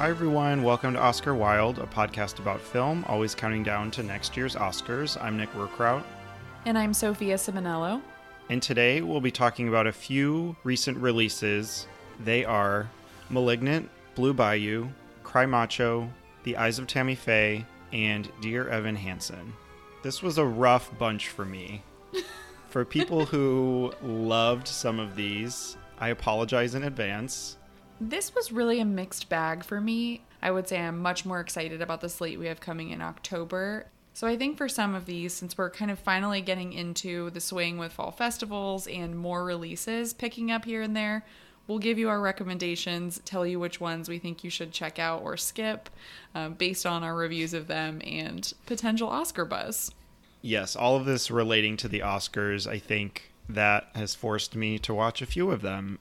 Hi, everyone. Welcome to Oscar Wild, a podcast about film, always counting down to next year's Oscars. I'm Nick Rookrout. And I'm Sophia Simonello. And today we'll be talking about a few recent releases. They are Malignant, Blue Bayou, Cry Macho, The Eyes of Tammy Faye, and Dear Evan Hansen. This was a rough bunch for me. for people who loved some of these, I apologize in advance. This was really a mixed bag for me. I would say I'm much more excited about the slate we have coming in October. So I think for some of these, since we're kind of finally getting into the swing with fall festivals and more releases picking up here and there, we'll give you our recommendations, tell you which ones we think you should check out or skip um, based on our reviews of them and potential Oscar buzz. Yes, all of this relating to the Oscars, I think that has forced me to watch a few of them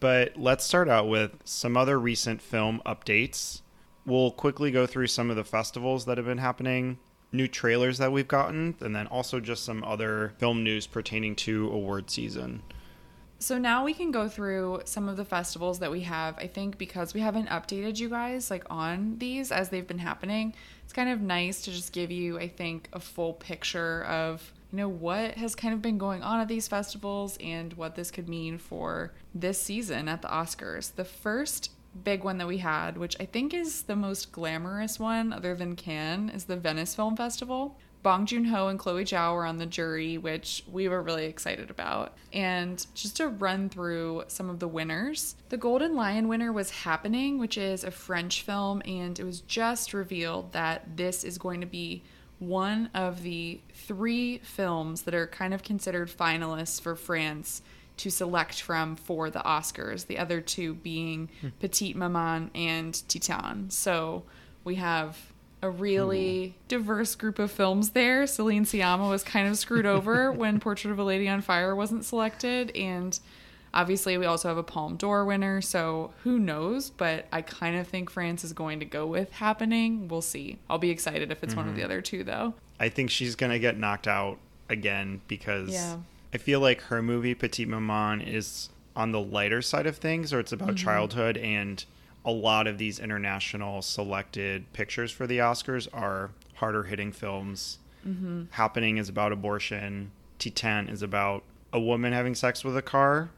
but let's start out with some other recent film updates. We'll quickly go through some of the festivals that have been happening, new trailers that we've gotten, and then also just some other film news pertaining to award season. So now we can go through some of the festivals that we have. I think because we haven't updated you guys like on these as they've been happening, it's kind of nice to just give you, I think, a full picture of you know, what has kind of been going on at these festivals and what this could mean for this season at the Oscars. The first big one that we had, which I think is the most glamorous one other than Cannes, is the Venice Film Festival. Bong Joon Ho and Chloe Zhao were on the jury, which we were really excited about. And just to run through some of the winners, the Golden Lion winner was Happening, which is a French film, and it was just revealed that this is going to be one of the three films that are kind of considered finalists for France to select from for the Oscars, the other two being hmm. Petite Maman and Titane. So we have a really Ooh. diverse group of films there. Celine Sciamma was kind of screwed over when Portrait of a Lady on Fire wasn't selected, and Obviously, we also have a Palme d'Or winner, so who knows? But I kind of think France is going to go with happening. We'll see. I'll be excited if it's mm-hmm. one of the mm-hmm. other two, though. I think she's going to get knocked out again because yeah. I feel like her movie, Petite Maman, is on the lighter side of things, or it's about mm-hmm. childhood. And a lot of these international selected pictures for the Oscars are harder hitting films. Mm-hmm. Happening is about abortion. Titane is about a woman having sex with a car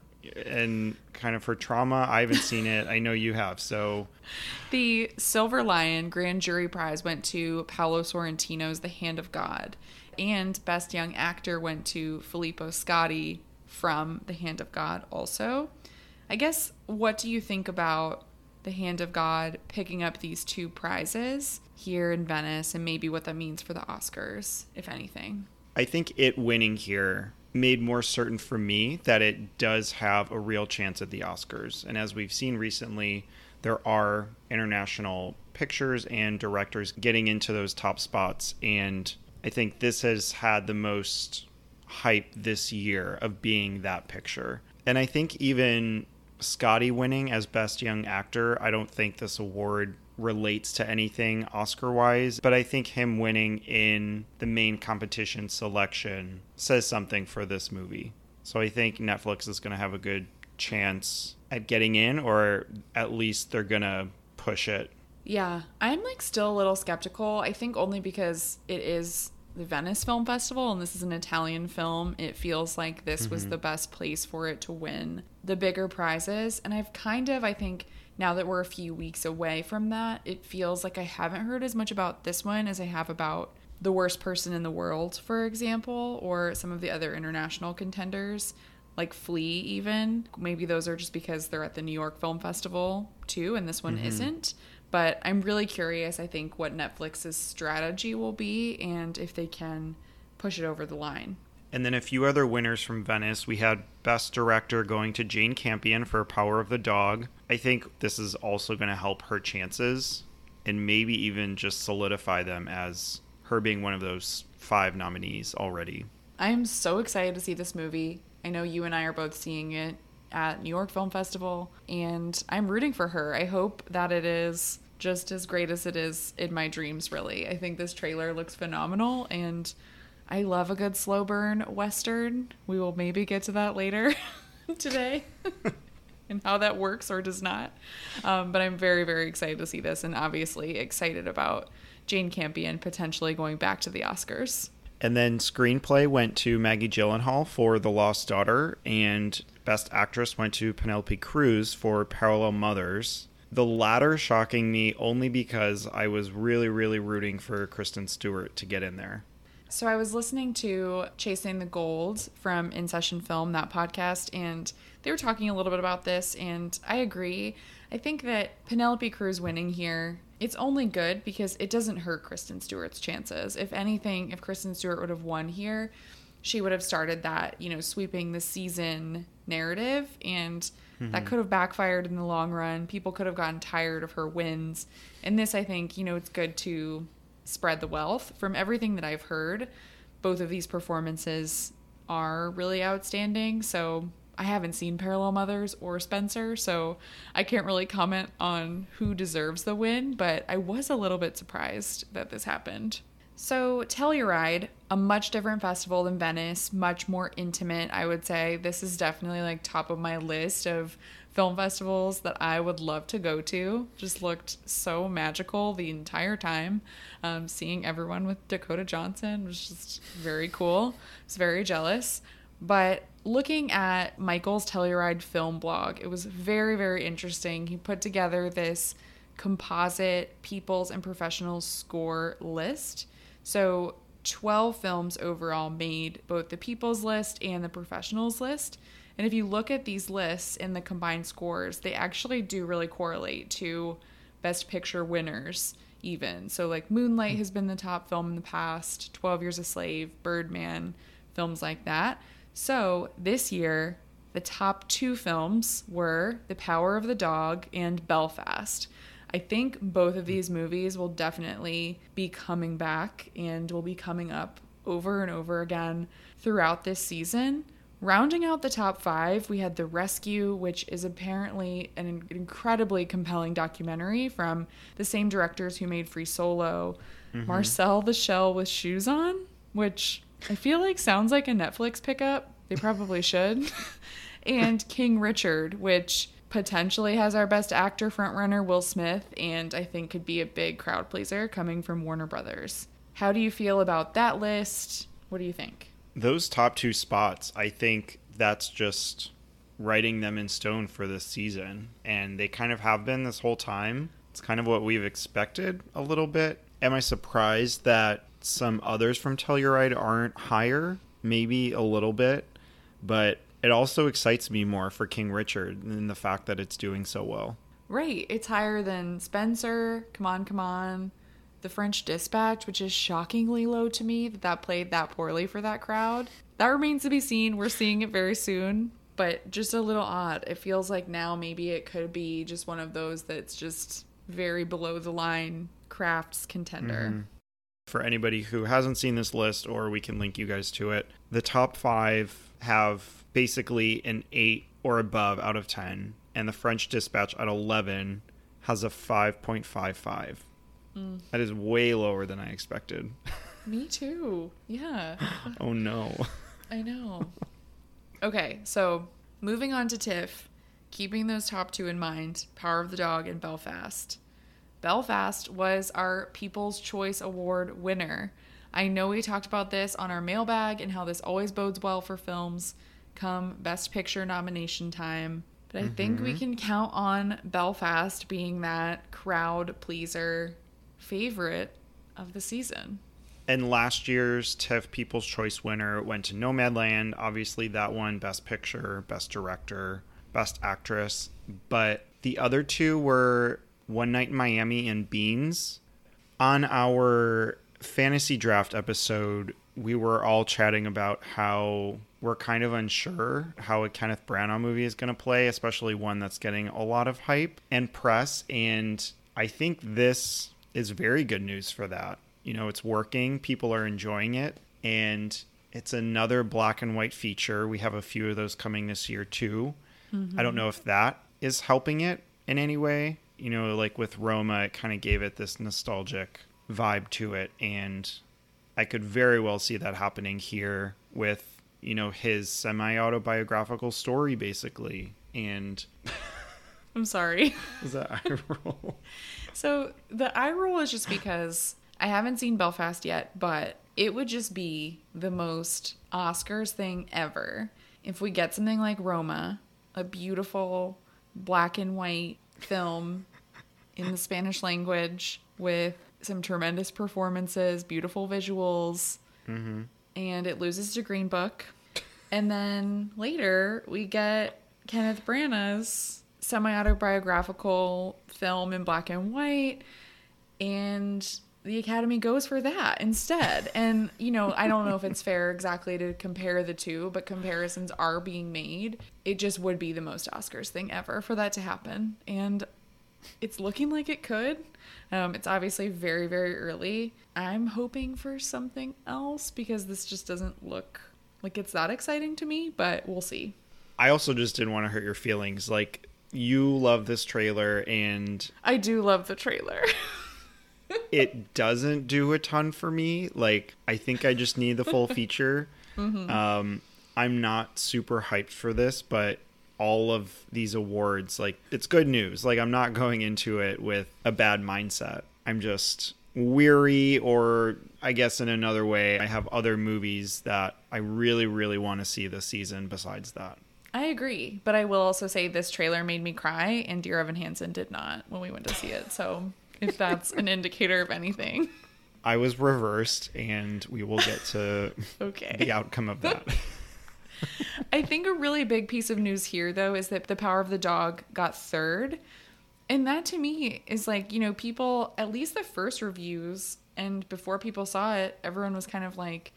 and kind of her trauma. I haven't seen it. I know you have. So, the Silver Lion Grand Jury Prize went to Paolo Sorrentino's The Hand of God, and Best Young Actor went to Filippo Scotti from The Hand of God. Also, I guess what do you think about The Hand of God picking up these two prizes here in Venice, and maybe what that means for the Oscars, if anything? I think it winning here made more certain for me that it does have a real chance at the Oscars. And as we've seen recently, there are international pictures and directors getting into those top spots. And I think this has had the most hype this year of being that picture. And I think even Scotti winning as Best Young Actor, I don't think this award relates to anything Oscar wise, but I think him winning in the main competition selection says something for this movie. So I think Netflix is going to have a good chance at getting in, or at least they're going to push it. Yeah, I'm like still a little skeptical. I think only because it is the Venice Film Festival and this is an Italian film, it feels like this mm-hmm. was the best place for it to win the bigger prizes. And I've kind of, I think, now that we're a few weeks away from that, it feels like I haven't heard as much about this one as I have about The Worst Person in the World, for example, or some of the other international contenders, like Flee, even. Maybe those are just because they're at the New York Film Festival too, and this one mm-hmm. isn't. But I'm really curious, I think, what Netflix's strategy will be and if they can push it over the line. And then a few other winners from Venice. We had Best Director going to Jane Campion for Power of the Dog. I think this is also going to help her chances and maybe even just solidify them as her being one of those five nominees already. I'm so excited to see this movie. I know you and I are both seeing it at New York Film Festival, and I'm rooting for her. I hope that it is just as great as it is in my dreams, really. I think this trailer looks phenomenal, and I love a good slow burn western. We will maybe get to that later today. and how that works or does not. Um, but I'm very, very excited to see this and obviously excited about Jane Campion potentially going back to the Oscars. And then screenplay went to Maggie Gyllenhaal for The Lost Daughter, and Best Actress went to Penelope Cruz for Parallel Mothers. The latter shocking me only because I was really, really rooting for Kristen Stewart to get in there. So I was listening to Chasing the Gold from In Session Film, that podcast, and they were talking a little bit about this, and I agree. I think that Penelope Cruz winning here, it's only good because it doesn't hurt Kristen Stewart's chances. If anything, if Kristen Stewart would have won here, she would have started that, you know, sweeping the season narrative, and mm-hmm. that could have backfired in the long run. People could have gotten tired of her wins. And this, I think, you know, it's good to spread the wealth. From everything that I've heard, both of these performances are really outstanding. So I haven't seen Parallel Mothers or Spencer, so I can't really comment on who deserves the win, but I was a little bit surprised that this happened. So, Telluride, a much different festival than Venice, much more intimate, I would say. This is definitely like top of my list of film festivals that I would love to go to. Just looked so magical the entire time. Um, seeing everyone with Dakota Johnson was just very cool. I was very jealous. But looking at Michael's Telluride film blog, it was very, very interesting. He put together this composite people's and professionals score list. So 12 films overall made both the people's list and the professionals list. And if you look at these lists in the combined scores, they actually do really correlate to best picture winners even. So like Moonlight hmm. has been the top film in the past, 12 Years a Slave, Birdman, films like that. So this year, the top two films were The Power of the Dog and Belfast. I think both of hmm. these movies will definitely be coming back and will be coming up over and over again throughout this season. Rounding out the top five, we had The Rescue, which is apparently an incredibly compelling documentary from the same directors who made Free Solo. Mm-hmm. Marcel the Shell with Shoes On, which I feel like sounds like a Netflix pickup. They probably should. and King Richard, which potentially has our best actor frontrunner Will Smith, and I think could be a big crowd pleaser coming from Warner Brothers. How do you feel about that list? What do you think? Those top two spots, I think that's just writing them in stone for this season. And they kind of have been this whole time. It's kind of what we've expected a little bit. Am I surprised that some others from Telluride aren't higher? Maybe a little bit. But it also excites me more for King Richard than the fact that it's doing so well. Right. It's higher than Spencer, Come On, Come On, the French Dispatch, which is shockingly low to me that that played that poorly for that crowd. That remains to be seen. We're seeing it very soon, but just a little odd. It feels like now maybe it could be just one of those that's just very below the line crafts contender. Mm-hmm. For anybody who hasn't seen this list, or we can link you guys to it, the top five have basically an eight or above out of 10, and the French Dispatch at 11 has a 5.55. Mm. That is way lower than I expected. Me too. Yeah. oh no. I know. Okay, so moving on to TIFF, keeping those top two in mind Power of the Dog and Belfast. Belfast was our People's Choice Award winner. I know we talked about this on our mailbag and how this always bodes well for films come Best Picture nomination time. But I mm-hmm. think we mm-hmm. can count on Belfast being that crowd pleaser favorite of the season. And last year's TIFF People's Choice winner went to Nomadland. Obviously, that won Best Picture, Best Director, Best Actress. But the other two were One Night in Miami and Beans. On our fantasy draft episode, we were all chatting about how we're kind of unsure how a Kenneth Branagh movie is going to play, especially one that's getting a lot of hype and press. And I think this is very good news for that. You know, it's working, people are enjoying it, and it's another black and white feature. We have a few of those coming this year too. Mm-hmm. I don't know if that is helping it in any way. You know, like with Roma, it kind of gave it this nostalgic vibe to it. And I could very well see that happening here with, you know, his semi autobiographical story, basically. and I'm sorry. is that eye roll? So the eye roll is just because I haven't seen Belfast yet, but it would just be the most Oscars thing ever if we get something like Roma, a beautiful black and white film in the Spanish language with some tremendous performances, beautiful visuals, mm-hmm. and it loses to Green Book. And then later we get Kenneth Branagh's semi autobiographical film in black and white, and the Academy goes for that instead. And, you know, I don't know if it's fair exactly to compare the two, but comparisons are being made. It just would be the most Oscars thing ever for that to happen. And it's looking like it could. Um, it's obviously very, very early. I'm hoping for something else because this just doesn't look like it's that exciting to me, but we'll see. I also just didn't want to hurt your feelings. Like you love this trailer and I do love the trailer. it doesn't do a ton for me. Like I think I just need the full feature. Um, I'm not super hyped for this, but all of these awards, like it's good news. Like I'm not going into it with a bad mindset. I'm just weary, or I guess in another way, I have other movies that I really, really want to see this season. Besides that, I agree, but I will also say this trailer made me cry, and Dear Evan Hansen did not when we went to see it. So if that's an indicator of anything, I was reversed, and we will get to okay. the outcome of that. I think a really big piece of news here, though, is that The Power of the Dog got third. And that to me is like, you know, people, at least the first reviews, and before people saw it, everyone was kind of like,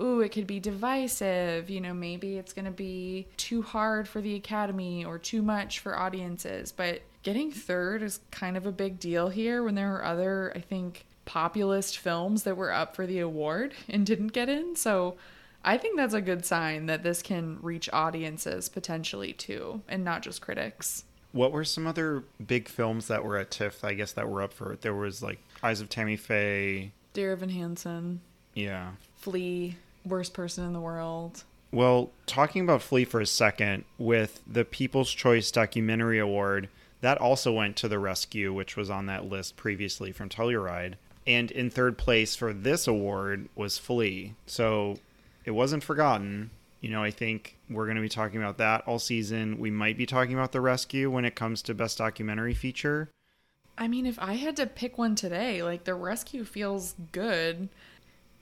ooh, it could be divisive. You know, maybe it's going to be too hard for the Academy or too much for audiences. But getting third is kind of a big deal here when there are other, I think, populist films that were up for the award and didn't get in. So I think that's a good sign that this can reach audiences potentially too, and not just critics. What were some other big films that were at TIFF? I guess that were up for it. There was like Eyes of Tammy Faye. Dear Evan Hansen, Yeah. Flee, Worst Person in the World. Well, talking about Flee for a second, with the People's Choice Documentary Award, that also went to The Rescue, which was on that list previously from Telluride. And in third place for this award was Flee. So it wasn't forgotten. You know, I think we're going to be talking about that all season. We might be talking about The Rescue when it comes to Best Documentary Feature. I mean, if I had to pick one today, like The Rescue feels good.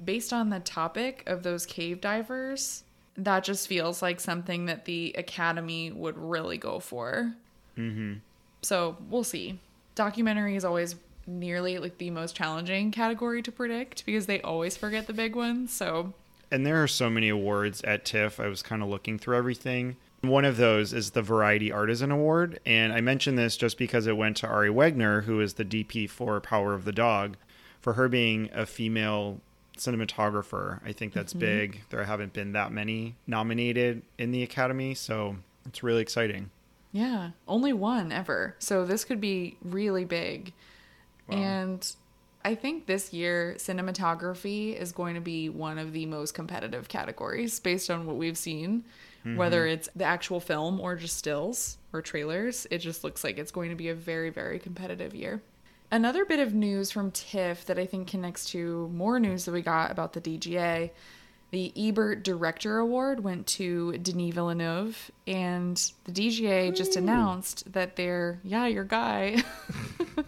Based on the topic of those cave divers, that just feels like something that the Academy would really go for. Mm-hmm. So we'll see. Documentary is always nearly like the most challenging category to predict because they always forget the big ones. So And there are so many awards at TIFF. I was kind of looking through everything. One of those is the Variety Artisan Award. And I mention this just because it went to Ari Wegner, who is the DP for Power of the Dog, for her being a female cinematographer. I think that's mm-hmm. big. There haven't been that many nominated in the Academy. So it's really exciting. Yeah, only one ever. So this could be really big. Wow. And I think this year cinematography is going to be one of the most competitive categories based on what we've seen. Mm-hmm. Whether it's the actual film or just stills or trailers, it just looks like it's going to be a very, very competitive year. Another bit of news from TIFF that I think connects to more news that we got about the DGA the Ebert Director Award went to Denis Villeneuve, and the DGA just announced that they're, yeah, your guy. oh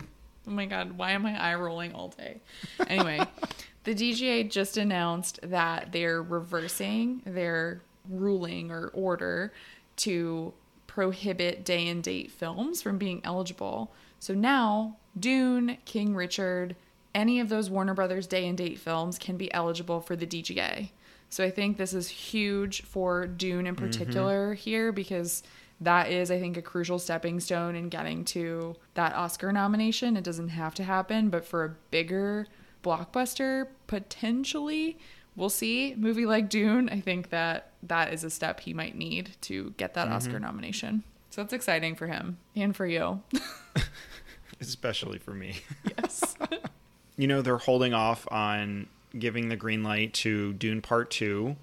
my God, why am I eye rolling all day? Anyway, the DGA just announced that they're reversing their ruling or order to prohibit day and date films from being eligible. So now, Dune, King Richard, any of those Warner Brothers day and date films can be eligible for the DGA. So I think this is huge for Dune in mm-hmm. particular here because that is, I think, a crucial stepping stone in getting to that Oscar nomination. It doesn't have to happen, but for a bigger blockbuster, potentially, we'll see. Movie like Dune, I think that that is a step he might need to get that mm-hmm. Oscar nomination. So that's exciting for him and for you. Especially for me. yes. you know they're holding off on giving the green light to Dune Part 2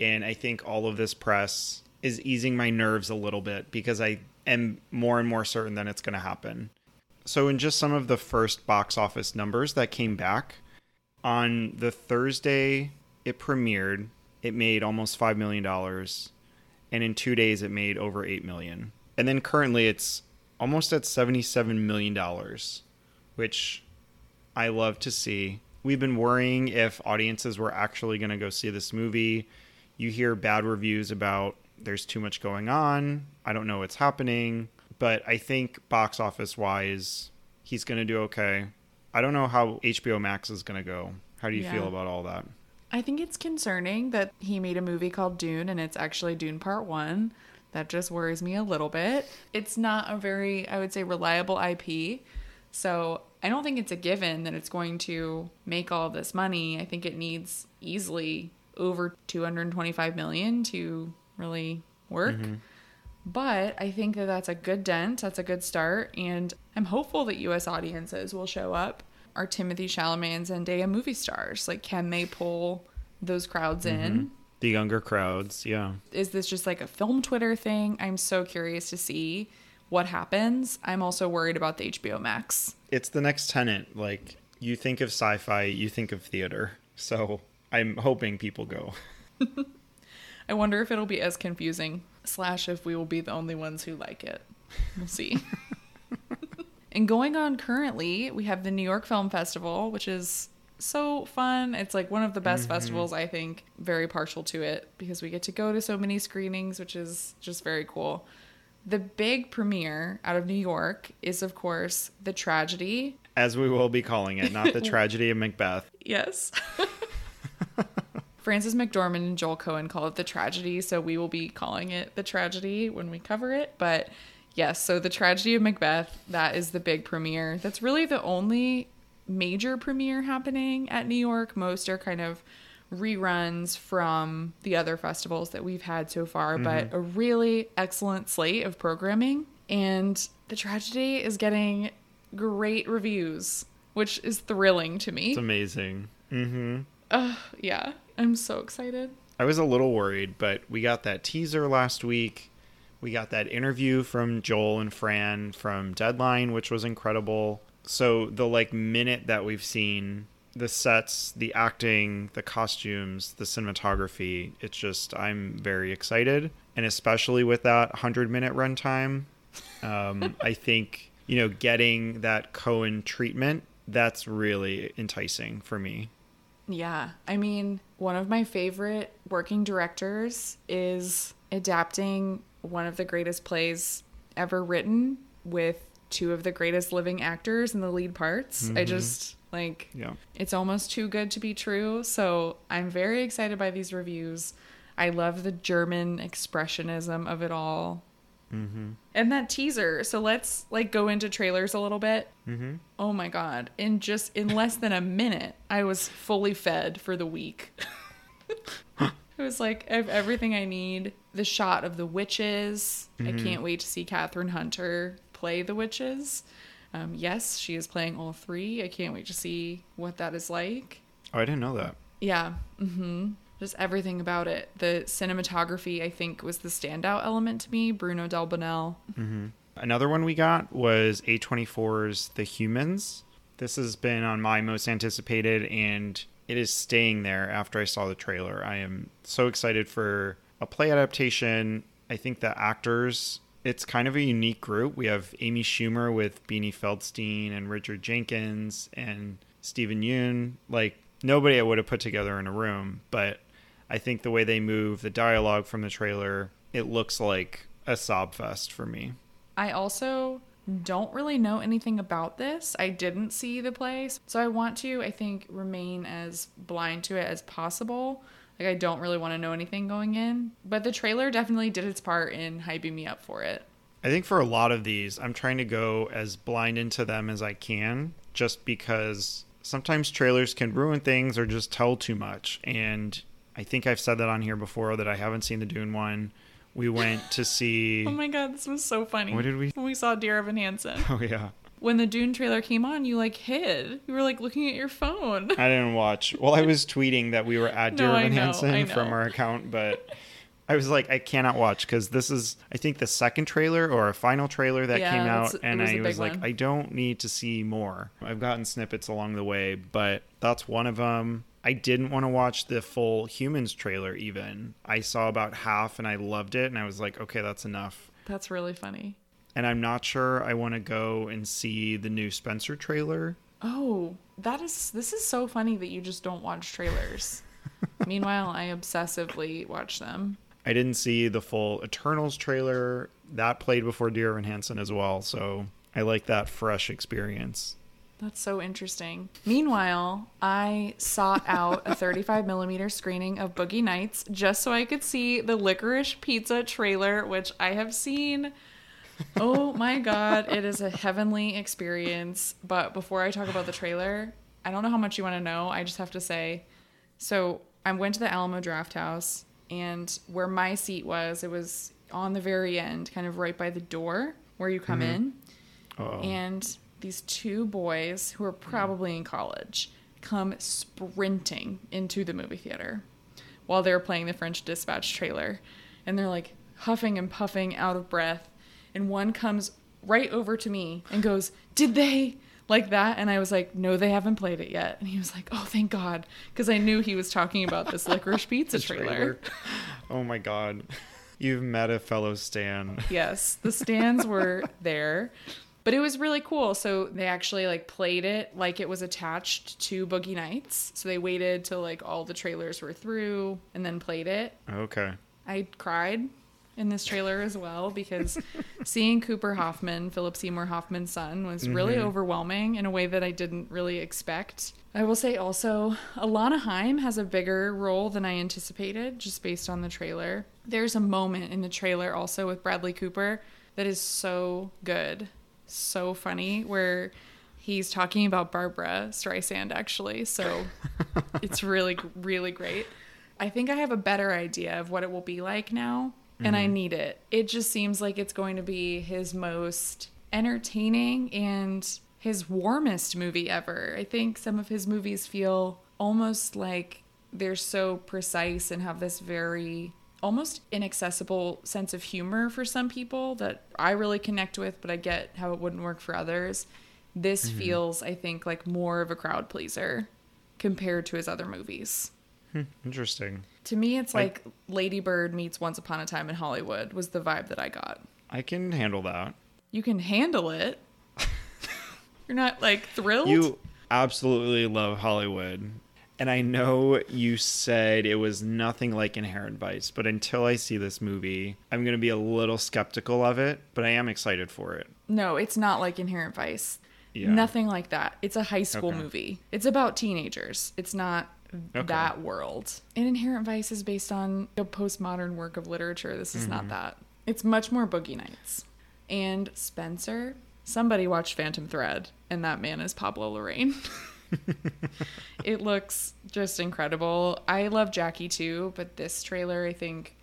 and I think all of this press is easing my nerves a little bit because I am more and more certain that it's going to happen. So, in just some of the first box office numbers that came back, on the Thursday it premiered, it made almost $5 million. And in two days, it made over 8 million. And then currently, it's almost at $77 million, which I love to see. We've been worrying if audiences were actually going to go see this movie. You hear bad reviews about there's too much going on. I don't know what's happening. But I think box office wise, he's going to do okay. I don't know how HBO Max is going to go. How do you Yeah. feel about all that? I think it's concerning that he made a movie called Dune and it's actually Dune Part 1. That just worries me a little bit. It's not a very, I would say, reliable IP. So I don't think it's a given that it's going to make all this money. I think it needs easily over 225 million to really work. Mm-hmm. But I think that that's a good dent. That's a good start. And I'm hopeful that US audiences will show up. Are Timothée Chalamet and Zendaya movie stars? Like, can they pull those crowds mm-hmm. in? The younger crowds, yeah. Is this just like a film Twitter thing? I'm so curious to see what happens. I'm also worried about the HBO Max. It's the next tenant. Like, you think of sci fi, you think of theater. So I'm hoping people go. I wonder if it'll be as confusing, slash, if we will be the only ones who like it. We'll see. and going on currently, we have the New York Film Festival, which is so fun. It's like one of the best mm-hmm. festivals, I think. Very partial to it because we get to go to so many screenings, which is just very cool. The big premiere out of New York is, of course, The Tragedy. As we will be calling it, not the tragedy of Macbeth. Yes. Frances McDormand and Joel Coen call it the tragedy, so we will be calling it the tragedy when we cover it. But yes, so the tragedy of Macbeth, that is the big premiere. That's really the only major premiere happening at New York. Most are kind of reruns from the other festivals that we've had so far, but a really excellent slate of programming. And the tragedy is getting great reviews, which is thrilling to me. It's amazing. hmm Ugh, yeah, I'm so excited. I was a little worried, but we got that teaser last week. We got that interview from Joel and Fran from Deadline, which was incredible. So the like minute that we've seen the sets, the acting, the costumes, the cinematography, it's just I'm very excited, and especially with that 100 minute runtime, um, I think you know getting that Coen treatment that's really enticing for me. Yeah, I mean, one of my favorite working directors is adapting one of the greatest plays ever written with two of the greatest living actors in the lead parts. I just like Yeah. it's almost too good to be true. So I'm very excited by these reviews. I love the German expressionism of it all. Mm-hmm. And that teaser. So let's like go into trailers a little bit. Mm-hmm. Oh my god! In just in less than a minute, I was fully fed for the week. it was like I have everything I need. The shot of the witches. I can't wait to see Kathryn Hunter play the witches. Um, yes, she is playing all three. I can't wait to see what that is like. Oh, I didn't know that. Yeah. Mm-hmm. Just everything about it. The cinematography, I think, was the standout element to me. Bruno Delbonnel. Another one we got was A24's The Humans. This has been on my most anticipated, and it is staying there after I saw the trailer. I am so excited for a play adaptation. I think the actors, it's kind of a unique group. We have Amy Schumer with Beanie Feldstein and Richard Jenkins and Steven Yeun. Like, nobody I would have put together in a room, but I think the way they move, the dialogue from the trailer, it looks like a sob fest for me. I also don't really know anything about this. I didn't see the place. So I want to, I think, remain as blind to it as possible. Like, I don't really want to know anything going in. But the trailer definitely did its part in hyping me up for it. I think for a lot of these, I'm trying to go as blind into them as I can, just because sometimes trailers can ruin things or just tell too much. And I think I've said that on here before that I haven't seen the Dune one. We went to see. Oh my god, this was so funny. What did we- When we saw Dear Evan Hansen. Oh yeah, When the Dune trailer came on, you like hid. You were like looking at your phone. I didn't watch. Well, I was tweeting that we were at No, Dear I Evan know, Hansen from our account, but I was like, I cannot watch because this is, I think, the second trailer or a final trailer that Yeah, came out, and was I was like, one. I don't need to see more. I've gotten snippets along the way, but that's one of them. I didn't want to watch the full Humans trailer. Even I saw about half, and I loved it, and I was like, okay, that's enough. That's really funny. And I'm not sure I want to go and see the new Spencer trailer. Oh, that is this is so funny that you just don't watch trailers. Meanwhile, I obsessively watch them. I didn't see the full Eternals trailer. That played before Dear Evan Hansen as well, so I like that fresh experience. That's so interesting. Meanwhile, I sought out a 35 millimeter screening of Boogie Nights just so I could see the Licorice Pizza trailer, which I have seen. Oh my god, it is a heavenly experience. But before I talk about the trailer, I don't know how much you want to know. I just have to say so I went to the Alamo Drafthouse, and where my seat was, it was on the very end, kind of right by the door where you come mm-hmm. in Oh, and these two boys who are probably in college come sprinting into the movie theater while they're playing the French Dispatch trailer. And they're like huffing and puffing out of breath. And one comes right over to me and goes, Did they? Like that. And I was like, No, they haven't played it yet. And he was like, Oh, thank God. Because I knew he was talking about this licorice pizza the trailer. Oh my god. You've met a fellow Stan. Yes, the stands were there. But it was really cool. So they actually like played it like it was attached to Boogie Nights. So they waited till like all the trailers were through and then played it. Okay. I cried in this trailer as well because seeing Cooper Hoffman, Philip Seymour Hoffman's son, was really mm-hmm. overwhelming in a way that I didn't really expect. I will say also, Alana Haim has a bigger role than I anticipated just based on the trailer. There's a moment in the trailer also with Bradley Cooper that is so good, so funny, where he's talking about Barbara Streisand actually. So it's really, really great. I think I have a better idea of what it will be like now, and I mm-hmm. need it. It just seems like it's going to be his most entertaining and his warmest movie ever. I think some of his movies feel almost like they're so precise and have this very almost inaccessible sense of humor for some people that I really connect with, but I get how it wouldn't work for others. This mm-hmm. feels, I think, like more of a crowd pleaser compared to his other movies. Hmm, interesting. To me, it's I- like Lady Bird meets Once Upon a Time in Hollywood was the vibe that I got. I can handle that. You can handle it. You're not like thrilled. You absolutely love Hollywood. And I know you said it was nothing like Inherent Vice, but until I see this movie, I'm going to be a little skeptical of it, but I am excited for it. no, it's not like Inherent Vice. Yeah. Nothing like that. It's a high school Okay. movie. It's about teenagers. It's not Okay. that world. And Inherent Vice is based on a postmodern work of literature. This is Mm-hmm. not that. It's much more Boogie Nights. And Spencer, somebody watched Phantom Thread, and that man is Pablo Larraín. it looks just incredible. I love Jackie too, but this trailer, I think,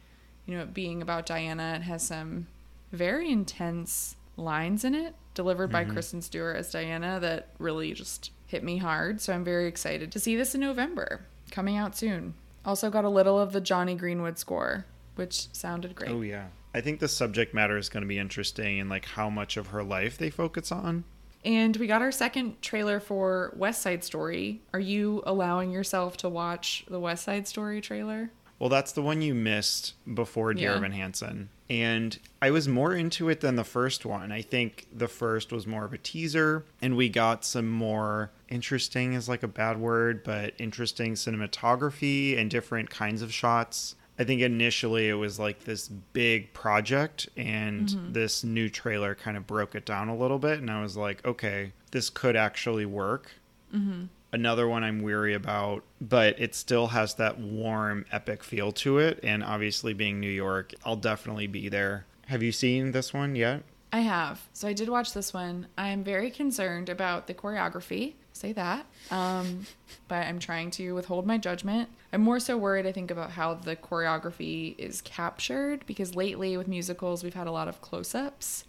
you know, being about Diana, it has some very intense lines in it delivered by mm-hmm. Kristen Stewart as Diana that really just hit me hard. So I'm very excited to see this in November, coming out soon. Also got a little of the Jonny Greenwood score, which sounded great. Oh, yeah. I think the subject matter is going to be interesting and like how much of her life they focus on. And we got our second trailer for West Side Story. Are you allowing yourself to watch the West Side Story trailer? Well, that's the one you missed before Dear Yeah. Evan Hansen. And I was more into it than the first one. I think the first was more of a teaser, and we got some more interesting is like a bad word, but interesting cinematography and different kinds of shots. I think initially it was like this big project, and mm-hmm. this new trailer kind of broke it down a little bit. And I was like, okay, this could actually work mm-hmm. another one I'm weary about, but it still has that warm, epic feel to it. And obviously, being New York, I'll definitely be there. Have you seen this one yet? I have. So I did watch this one. I'm very concerned about the choreography. Say that. Um, but I'm trying to withhold my judgment. I'm more so worried, I think, about how the choreography is captured because lately with musicals, we've had a lot of close ups.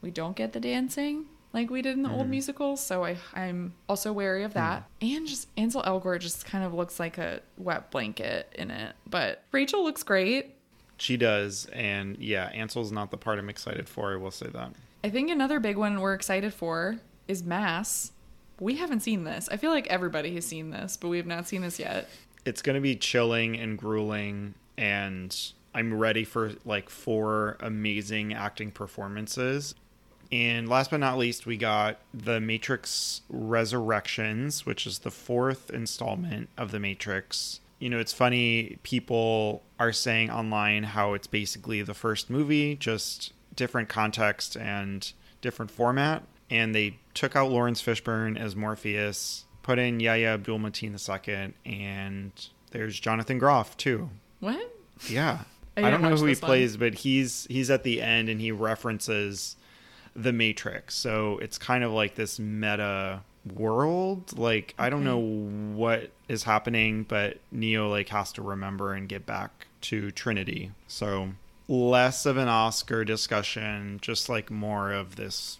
We don't get the dancing like we did in the old musicals. So I, I'm also wary of that. And just Ansel Elgort just kind of looks like a wet blanket in it. But Rachel looks great. She does, and yeah, Ansel's not the part I'm excited for. I will say that. I think another big one we're excited for is Mass. We haven't seen this. I feel like everybody has seen this, but we have not seen this yet. It's going to be chilling and grueling, and I'm ready for like four amazing acting performances. And last but not least, we got The Matrix Resurrections, which is the fourth installment of The Matrix. You know, it's funny, people are saying online how it's basically the first movie, just different context and different format. And they took out Laurence Fishburne as Morpheus, put in Yahya Abdul Mateen II, and there's Jonathan Groff too. What? Yeah. I I, don't know who he one. plays, but he's he's at the end and he references the Matrix. So it's kind of like this meta world. Like I don't know what is happening, but Neo like has to remember and get back to Trinity. So less of an Oscar discussion, just like more of this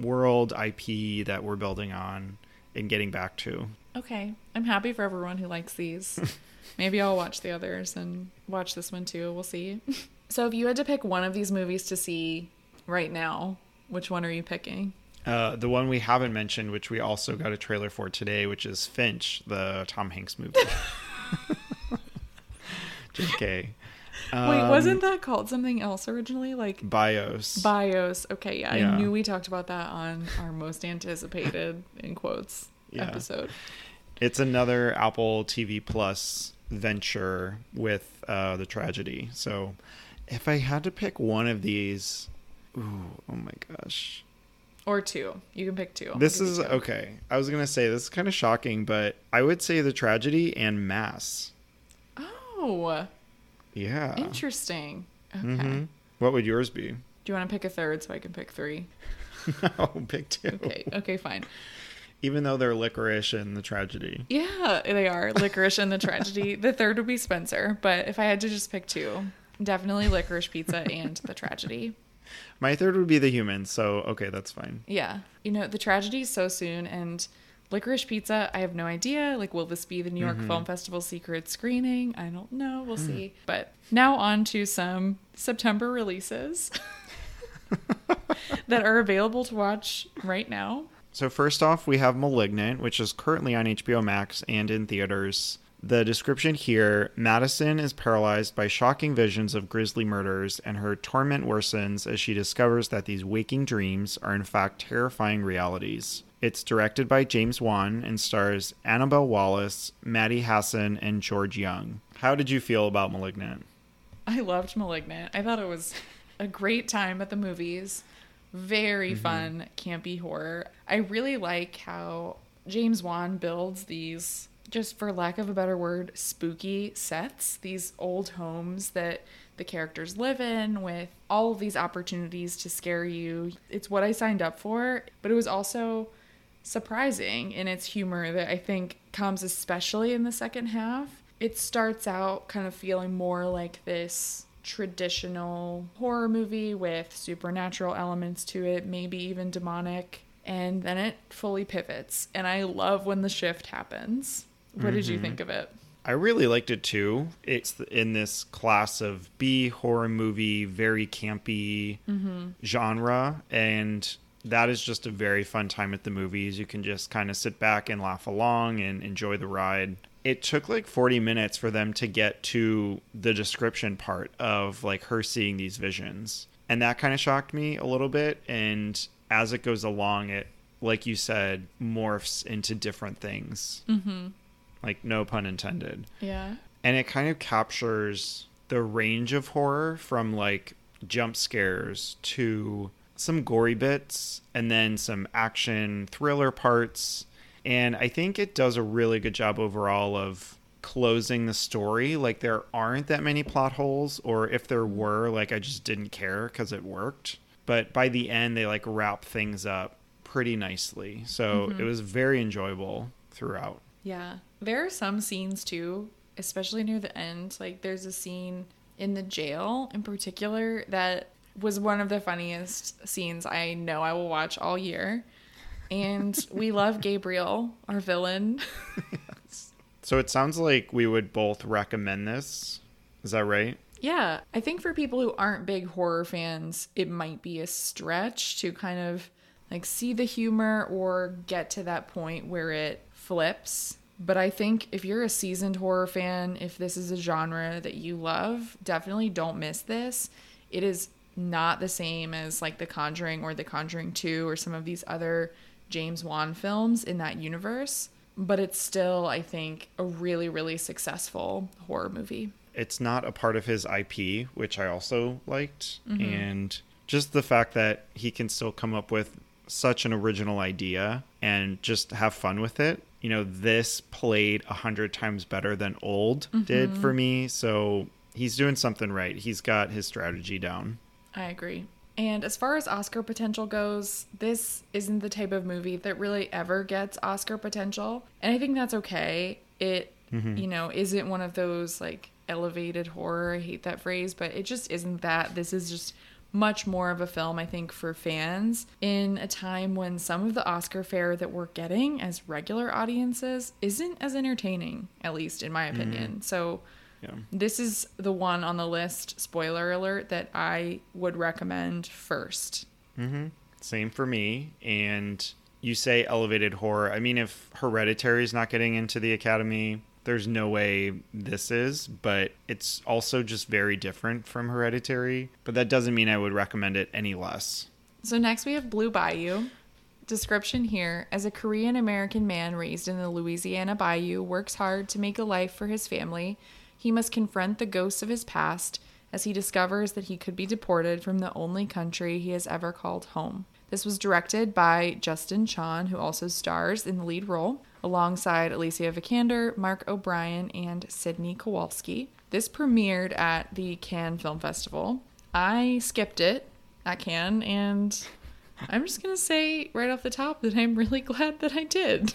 world IP that we're building on and getting back to. Okay. I'm happy for everyone who likes these. Maybe I'll watch the others and watch this one too. We'll see. so, if you had to pick one of these movies to see right now, which one are you picking? Uh, the one we haven't mentioned, which we also got a trailer for today, which is Finch, the Tom Hanks movie. JK. Wait, Um, wasn't that called something else originally? Like Bios? Bios. Okay, yeah, Yeah. I knew we talked about that on our most anticipated in quotes Yeah. episode. it's another Apple TV Plus venture with uh, the tragedy. So, if I had to pick one of these, ooh, oh my gosh, Or two. You can pick two. This is two. okay. I was gonna say this is kind of shocking, but I would say the tragedy and Mass. Oh, Yeah. interesting. Okay. Mhm. What would yours be? Do you want to pick a third so I can pick three? no, pick two. Okay. Okay, fine. Even though they're licorice and the tragedy. Yeah, they are. Licorice and the tragedy. The third would be Spencer, but if I had to just pick two, definitely licorice pizza and the tragedy. My third would be the human, so okay, that's fine. Yeah. You know, the tragedy is so soon and licorice pizza, I have no idea. Like, will this be the New York mm-hmm. Film Festival secret screening? I don't know. We'll hmm. see. But now on to some September releases that are available to watch right now. So first off, we have Malignant, which is currently on HBO Max and in theaters. The description here, Madison is paralyzed by shocking visions of grisly murders and her torment worsens as she discovers that these waking dreams are in fact terrifying realities. It's directed by James Wan and stars Annabelle Wallis, Maddie Hasson, and George Young. How did you feel about Malignant? I loved Malignant. I thought it was a great time at the movies. Very mm-hmm. fun, campy horror. I really like how James Wan builds these, just for lack of a better word, spooky sets, these old homes that the characters live in with all of these opportunities to scare you. It's what I signed up for, but it was also surprising in its humor that I think comes especially in the second half. It starts out kind of feeling more like this traditional horror movie with supernatural elements to it, maybe even demonic, and then it fully pivots. And I love when the shift happens. What did you mm-hmm. think of it? I really liked it too. It's in this class of B horror movie, very campy mm-hmm. genre, and that is just a very fun time at the movies. You can just kind of sit back and laugh along and enjoy the ride. It took like 40 minutes for them to get to the description part of like her seeing these visions. And that kind of shocked me a little bit. And as it goes along, it, like you said, morphs into different things. Mm-hmm. Like, no pun intended Yeah. and it kind of captures the range of horror from like jump scares to some gory bits and then some action thriller parts. And i think it does a really good job overall of closing the story. Like there aren't that many plot holes or if there were like i just didn't care because it worked. But by the end they like wrap things up pretty nicely. So mm-hmm. it was very enjoyable throughout. Yeah. There are some scenes too, especially near the end. Like there's a scene in the jail in particular that was one of the funniest scenes I know I will watch all year. And we love Gabriel, our villain. So it sounds like we would both recommend this. Is that right? Yeah, I think for people who aren't big horror fans, it might be a stretch to kind of like see the humor or get to that point where it flips. But I think if you're a seasoned horror fan, if this is a genre that you love, definitely don't miss this. It is not the same as like The Conjuring or The Conjuring 2 or some of these other James Wan films in that universe, but it's still, I think, a really, really successful horror movie. It's not a part of his IP, which I also liked. Mm-hmm. And just the fact that he can still come up with such an original idea and just have fun with it. You know, this played a hundred times better than old did for mm-hmm. me. So he's doing something right. He's got his strategy down. I agree. And as far as Oscar potential goes, this isn't the type of movie that really ever gets Oscar potential. And I think that's okay. It, mm-hmm. you know, isn't one of those like elevated horror. I hate that phrase, but it just isn't that. This is just much more of a film, I think, for fans in a time when some of the Oscar fare that we're getting as regular audiences isn't as entertaining, at least in my mm-hmm. opinion. So, Yeah. this is the one on the list, spoiler alert, that I would recommend first. Mm-hmm. Same for me. And you say elevated horror. I mean, if Hereditary is not getting into the Academy, there's no way this is, but it's also just very different from Hereditary. But that doesn't mean I would recommend it any less. So, next we have Blue Bayou. Description here As a Korean American man raised in the Louisiana Bayou works hard to make a life for his family, he must confront the ghosts of his past as he discovers that he could be deported from the only country he has ever called home. This was directed by Justin Chon, who also stars in the lead role, alongside Alicia Vikander, Mark O'Brien, and Sydney Kowalske. This premiered at the Cannes Film Festival. I skipped it at Cannes, and I'm just gonna say right off the top that I'm really glad that I did.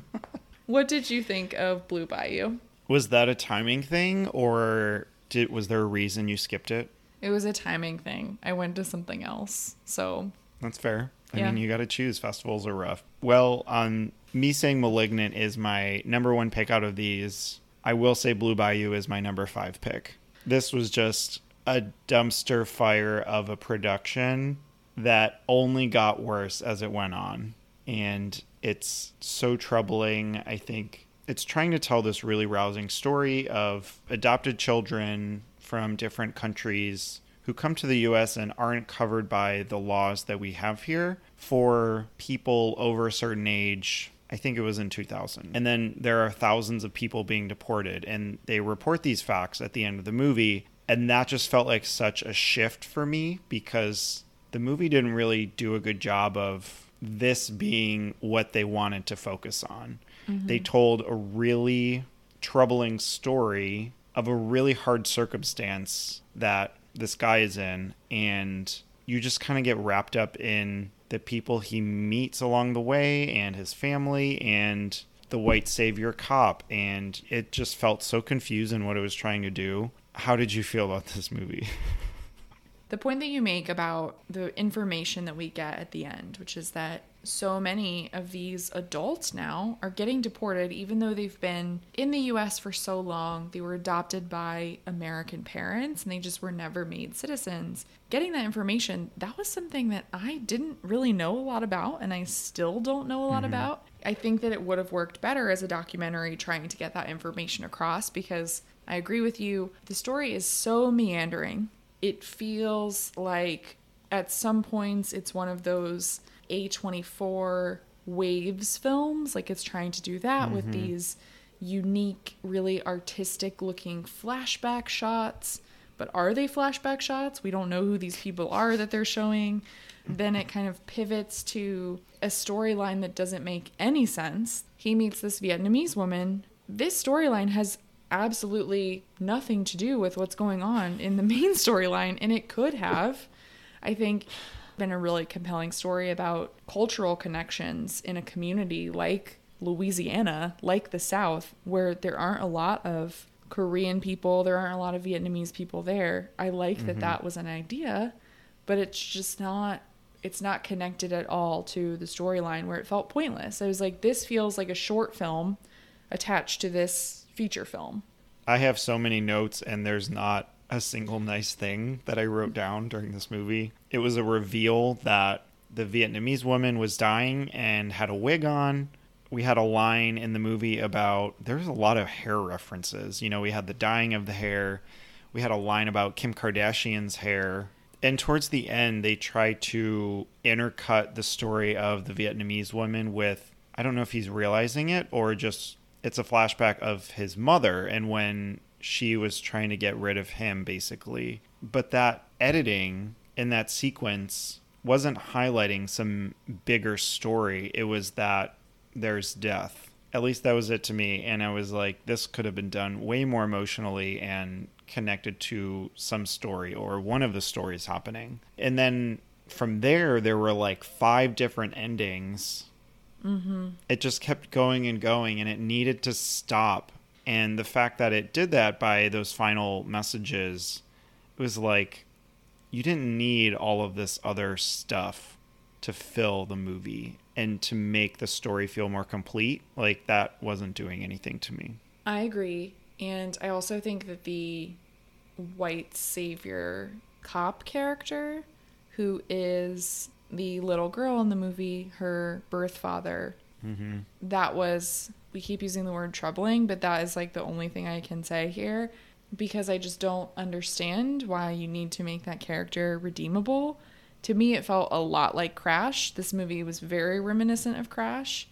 what did you think of Blue Bayou? Was that a timing thing, or did was there a reason you skipped it? It was a timing thing. I went to something else. So, That's fair. I Yeah. mean, you got to choose. Festivals are rough. Well, on me saying Malignant is my number one pick out of these, I will say Blue Bayou is my number five pick. This was just a dumpster fire of a production that only got worse as it went on. And it's so troubling. I think it's trying to tell this really rousing story of adopted children from different countries who come to the US and aren't covered by the laws that we have here for people over a certain age. I think it was in 2000. And then there are thousands of people being deported, and they report these facts at the end of the movie. And that just felt like such a shift for me because the movie didn't really do a good job of this being what they wanted to focus on. They mm-hmm. told a really troubling story of a really hard circumstance that this guy is in and you just kind of get wrapped up in the people he meets along the way and his family and the white savior cop and it just felt so confused in what it was trying to do. How did you feel about this movie? the point that you make about the information that we get at the end, which is that so many of these adults now are getting deported, even though they've been in the US for so long. They were adopted by American parents and they just were never made citizens. Getting that information, that was something that I didn't really know a lot about and I still don't know a lot mm-hmm. about. I think that it would have worked better as a documentary trying to get that information across because I agree with you. The story is so meandering it feels like at some points it's one of those A24 waves films. Like it's trying to do that with mm-hmm. these unique, really artistic looking flashback shots. But are they flashback shots? We don't know who these people are that they're showing. Then it kind of pivots to a storyline that doesn't make any sense. He meets this Vietnamese woman. This storyline has absolutely nothing to do with what's going on in the main storyline, and it could have. I think been a really compelling story about cultural connections in a community like Louisiana, like the South, where there aren't a lot of Korean people, there aren't a lot of Vietnamese people there. I like that mm-hmm. that was an idea, but it's just not it's not connected at all to the storyline where it felt pointless. I was like this feels like a short film attached to this feature film. I have so many notes and there's not a single nice thing that I wrote down during this movie. It was a reveal that the Vietnamese woman was dying and had a wig on. We had a line in the movie about there's a lot of hair references. You know, we had the dyeing of the hair. We had a line about Kim Kardashian's hair. And towards the end, they try to intercut the story of the Vietnamese woman with I don't know if he's realizing it or just it's a flashback of his mother and when she was trying to get rid of him basically. But that editing in that sequence wasn't highlighting some bigger story. It was that there's death. At least that was it to me. And I was like, this could have been done way more emotionally and connected to some story or one of the stories happening. And then from there, there were like five different endings. Mm-hmm. It just kept going and going, and it needed to stop. And the fact that it did that by those final messages, it was like, you didn't need all of this other stuff to fill the movie and to make the story feel more complete. Like that wasn't doing anything to me. I agree. And I also think that the white savior cop character, who is the little girl in the movie, her birth father, mm-hmm. that was, we keep using the word troubling, but that is like the only thing I can say here because I just don't understand why you need to make that character redeemable. To me, it felt a lot like Crash. This movie was very reminiscent of Crash.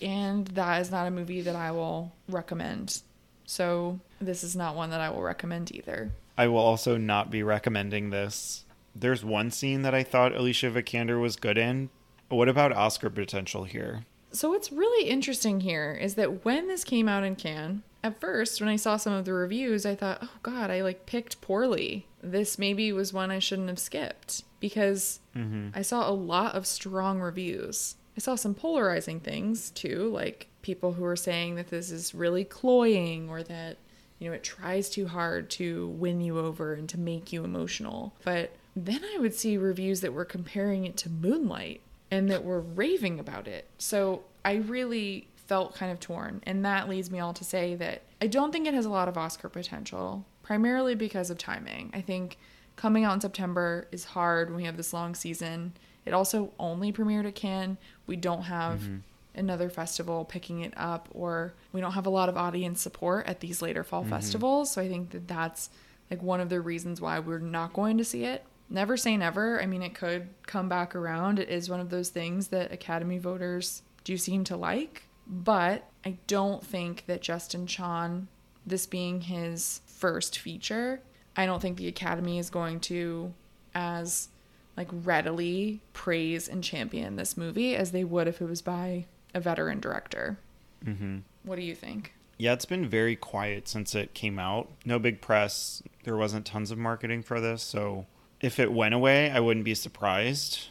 And that is not a movie that I will recommend. So, this is not one that I will recommend either. I will also not be recommending this. There's one scene that I thought Alicia Vikander was good in. What about Oscar potential here? So, what's really interesting here is that when this came out in Cannes, at first, when I saw some of the reviews, I thought, oh God, I like picked poorly. This maybe was one I shouldn't have skipped because mm-hmm. I saw a lot of strong reviews. I saw some polarizing things too, like people who were saying that this is really cloying or that, you know, it tries too hard to win you over and to make you emotional. But then I would see reviews that were comparing it to Moonlight and that were raving about it. So I really felt kind of torn. And that leads me all to say that I don't think it has a lot of Oscar potential, primarily because of timing. I think coming out in September is hard when we have this long season. It also only premiered at Cannes. We don't have mm-hmm. another festival picking it up, or we don't have a lot of audience support at these later fall mm-hmm. festivals. So I think that that's like one of the reasons why we're not going to see it. Never say never. I mean, it could come back around. It is one of those things that Academy voters do seem to like. But I don't think that Justin Chon, this being his first feature, I don't think the Academy is going to as like readily praise and champion this movie as they would if it was by a veteran director. Mm-hmm. What do you think? Yeah, it's been very quiet since it came out. No big press. There wasn't tons of marketing for this. So if it went away, I wouldn't be surprised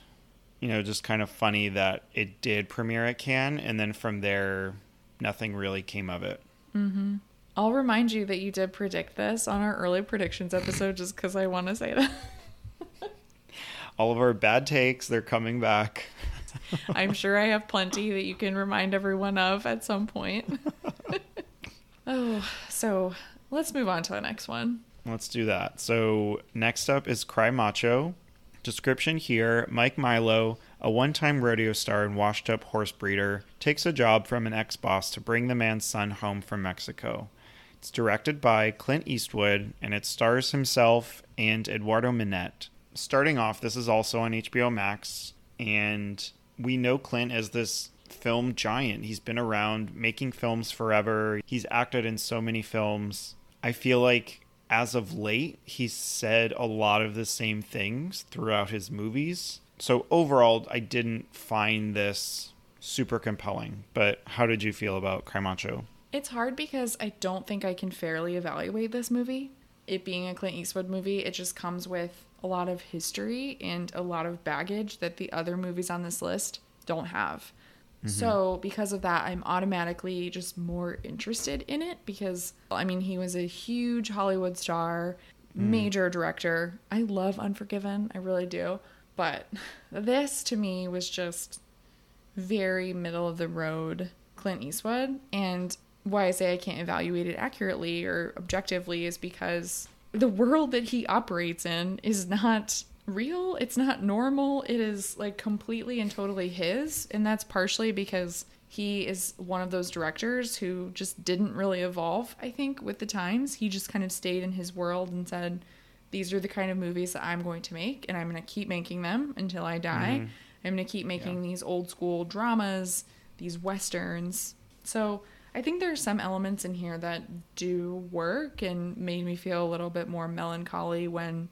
you know, just kind of funny that it did premiere at Cannes, and then from there, nothing really came of it. Mm-hmm. I'll remind you that you did predict this on our early predictions episode, just because I want to say that. All of our bad takes, they're coming back. I'm sure I have plenty that you can remind everyone of at some point. oh, so let's move on to the next one. Let's do that. So, next up is Cry Macho, Description here Mike Milo, a one time rodeo star and washed up horse breeder, takes a job from an ex boss to bring the man's son home from Mexico. It's directed by Clint Eastwood and it stars himself and Eduardo Minett. Starting off, this is also on HBO Max, and we know Clint as this film giant. He's been around making films forever, he's acted in so many films. I feel like as of late, he's said a lot of the same things throughout his movies. So overall, I didn't find this super compelling. But how did you feel about Cry Macho? It's hard because I don't think I can fairly evaluate this movie. It being a Clint Eastwood movie, it just comes with a lot of history and a lot of baggage that the other movies on this list don't have. Mm-hmm. So, because of that, I'm automatically just more interested in it because, I mean, he was a huge Hollywood star, mm. major director. I love Unforgiven, I really do. But this to me was just very middle of the road Clint Eastwood. And why I say I can't evaluate it accurately or objectively is because the world that he operates in is not real. It's not normal. It is like completely and totally his. And that's partially because he is one of those directors who just didn't really evolve, I think, with the times. He just kind of stayed in his world and said, These are the kind of movies that I'm going to make, and I'm going to keep making them until I die. Mhm. I'm going to keep making Yeah. these old school dramas, these westerns. So I think there are some elements in here that do work and made me feel a little bit more melancholy when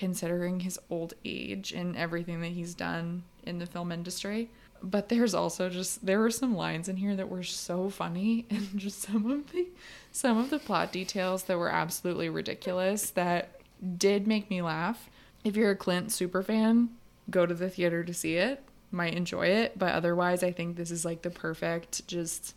considering his old age and everything that he's done in the film industry. But there's also just there were some lines in here that were so funny and just some of the some of the plot details that were absolutely ridiculous that did make me laugh. If you're a Clint super fan, go to the theater to see it. Might enjoy it, but otherwise I think this is like the perfect just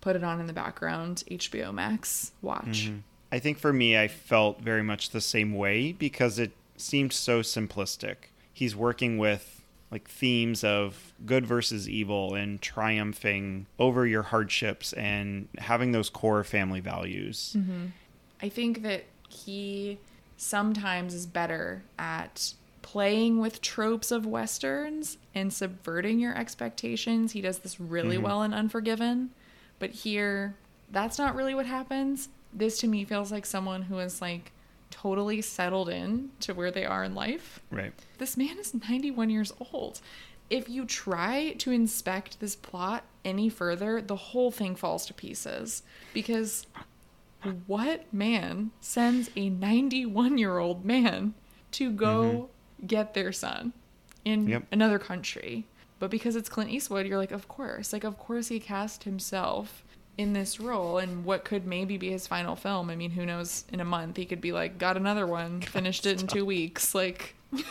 put it on in the background HBO Max watch. Mhm. I think for me, I felt very much the same way because it seemed so simplistic. He's working with like themes of good versus evil and triumphing over your hardships and having those core family values. I think that he sometimes is better at playing with tropes of westerns and subverting your expectations. He does this really Mhm. well in Unforgiven, but here that's not really what happens. This to me feels like someone who is like totally settled in to where they are in life. Right. This man is 91 years old. If you try to inspect this plot any further, the whole thing falls to pieces. Because what man sends a 91 year old man to go mm-hmm. get their son in Yep. another country? But because it's Clint Eastwood, you're like, of course. Like, of course he cast himself in this role and what could maybe be his final film. I mean, who knows? In a month, he could be like, got another one, finished it in two weeks. Like,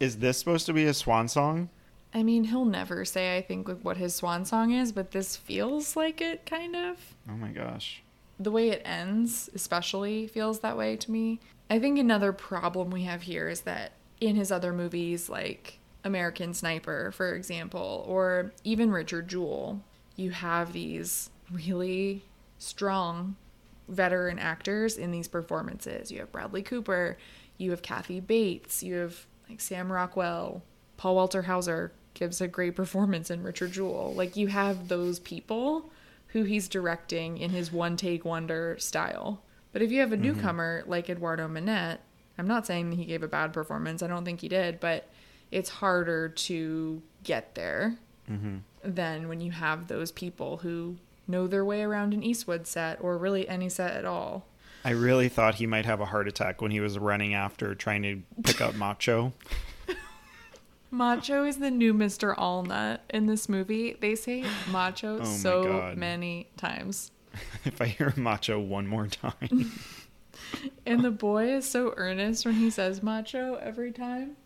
Is this supposed to be a swan song? I mean, he'll never say, I think, what his swan song is, but this feels like it, kind of. Oh my gosh. The way it ends, especially, feels that way to me. I think another problem we have here is that in his other movies, like American Sniper, for example, or even Richard Jewell, you have these really strong veteran actors in these performances. You have Bradley Cooper, you have Kathy Bates, you have like Sam Rockwell, Paul Walter Hauser gives a great performance in Richard Jewell. Like you have those people who he's directing in his one take wonder style. But if you have a newcomer like Eduardo Minett, I'm not saying he gave a bad performance. I don't think he did, but it's harder to get there Mm-hmm. than when you have those people who know their way around an Eastwood set or really any set at all. I really thought he might have a heart attack when he was running after trying to pick up Macho. Macho is the new Mr. Allnut in this movie. They say Macho Oh so God. many times. if I hear Macho one more time. And the boy is so earnest when he says macho every time.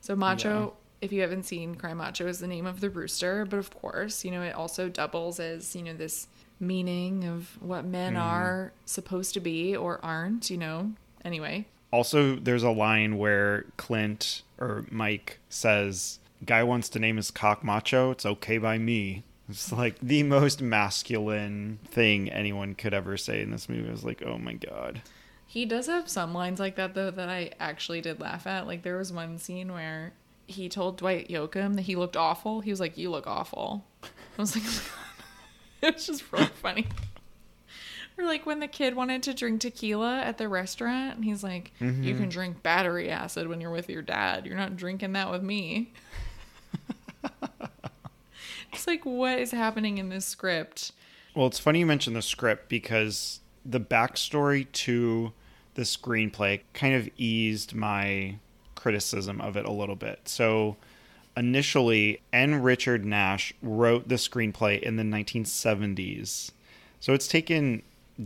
So macho, if you haven't seen Cry Macho, is the name of the rooster, but of course, you know, it also doubles as, you know, this meaning of what men Mhm. are supposed to be or aren't, you know. Anyway. Also, there's a line where Clint or Mike says, "Guy wants to name his cock Macho. It's okay by me." It's like the most masculine thing anyone could ever say in this movie. I was like, "Oh my god." He does have some lines like that though that I actually did laugh at. Like there was one scene where he told Dwight Yoakam that he looked awful. He was like, "You look awful." I was like, it was just really funny. Or like when the kid wanted to drink tequila at the restaurant, and he's like, "You Mhm. can drink battery acid when you're with your dad. You're not drinking that with me." it's like, what is happening in this script? Well, it's funny you mentioned the script because the backstory to the screenplay kind of eased my criticism of it a little bit. So, initially, N. Richard Nash wrote the screenplay in the 1970s. So, it's taken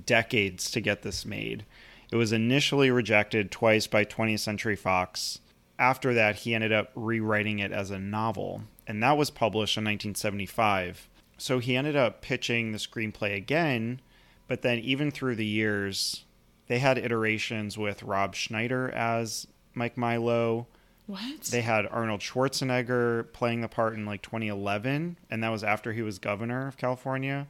decades to get this made. It was initially rejected twice by 20th Century Fox. After that, he ended up rewriting it as a novel, and that was published in 1975. So he ended up pitching the screenplay again, but then even through the years, they had iterations with Rob Schneider as Mike Milo. What? They had Arnold Schwarzenegger playing the part in like 2011, and that was after he was governor of California.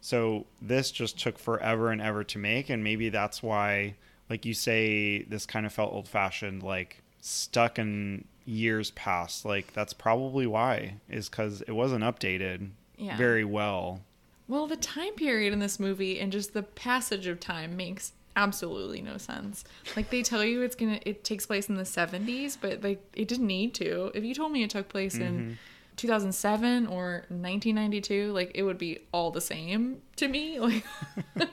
So this just took forever and ever to make, and maybe that's why like you say, this kind of felt old fashioned, like stuck in years past. Like that's probably why, is because it wasn't updated Yeah. very well. Well, the time period in this movie and just the passage of time makes absolutely no sense. Like they tell you it's gonna it takes place in the seventies, but like it didn't need to. If you told me it took place in mm-hmm. 2007 or 1992, like it would be all the same to me. Like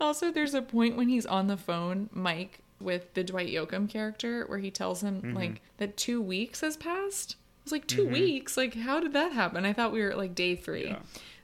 also, there's a point when he's on the phone, Mike, with the Dwight Yoakam character, where he tells him mm-hmm. like that two weeks has passed. I was like, 2 mm-hmm. weeks? Like, how did that happen? I thought we were at like day three. Yeah.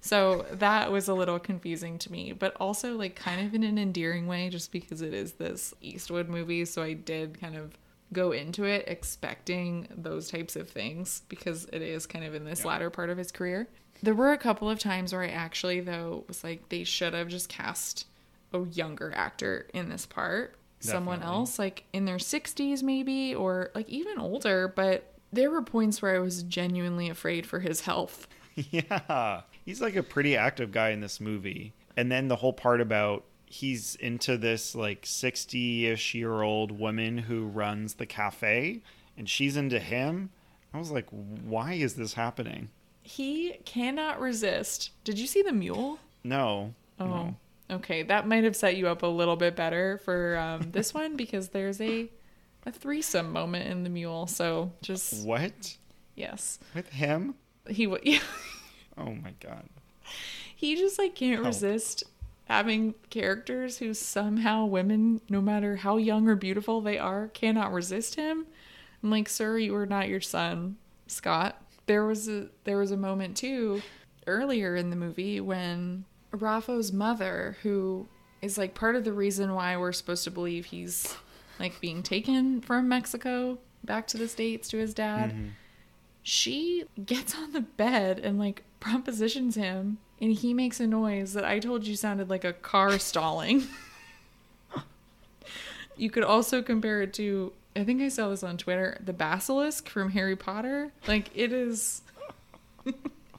So that was a little confusing to me, but also like kind of in an endearing way, just because it is this Eastwood movie. So I did kind of go into it expecting those types of things because it is kind of in this Yeah. latter part of his career. There were a couple of times where I actually, though, was like, they should have just cast a younger actor in this part. Someone else, like in their 60s, maybe, or like even older. But there were points where I was genuinely afraid for his health. Yeah. He's like a pretty active guy in this movie. And then the whole part about he's into this like 60 ish year old woman who runs the cafe and she's into him. I was like, why is this happening? He cannot resist. Did you see the mule? No. Oh, No. okay. That might have set you up a little bit better for um, this one because there's a a threesome moment in the mule. So just What? yes, With him? he w- yeah, Oh my God. he just like can't Help. resist having characters who somehow women, no matter how young or beautiful they are, cannot resist him. I'm like, sir, you are not your son, Scott. There was a there was a moment too earlier in the movie when Rafo's mother, who is like part of the reason why we're supposed to believe he's like being taken from Mexico back to the States to his dad mm-hmm. She gets on the bed and like propositions him and he makes a noise that I told you sounded like a car stalling. you could also compare it to I think I saw this on Twitter, the basilisk from Harry Potter. Like it is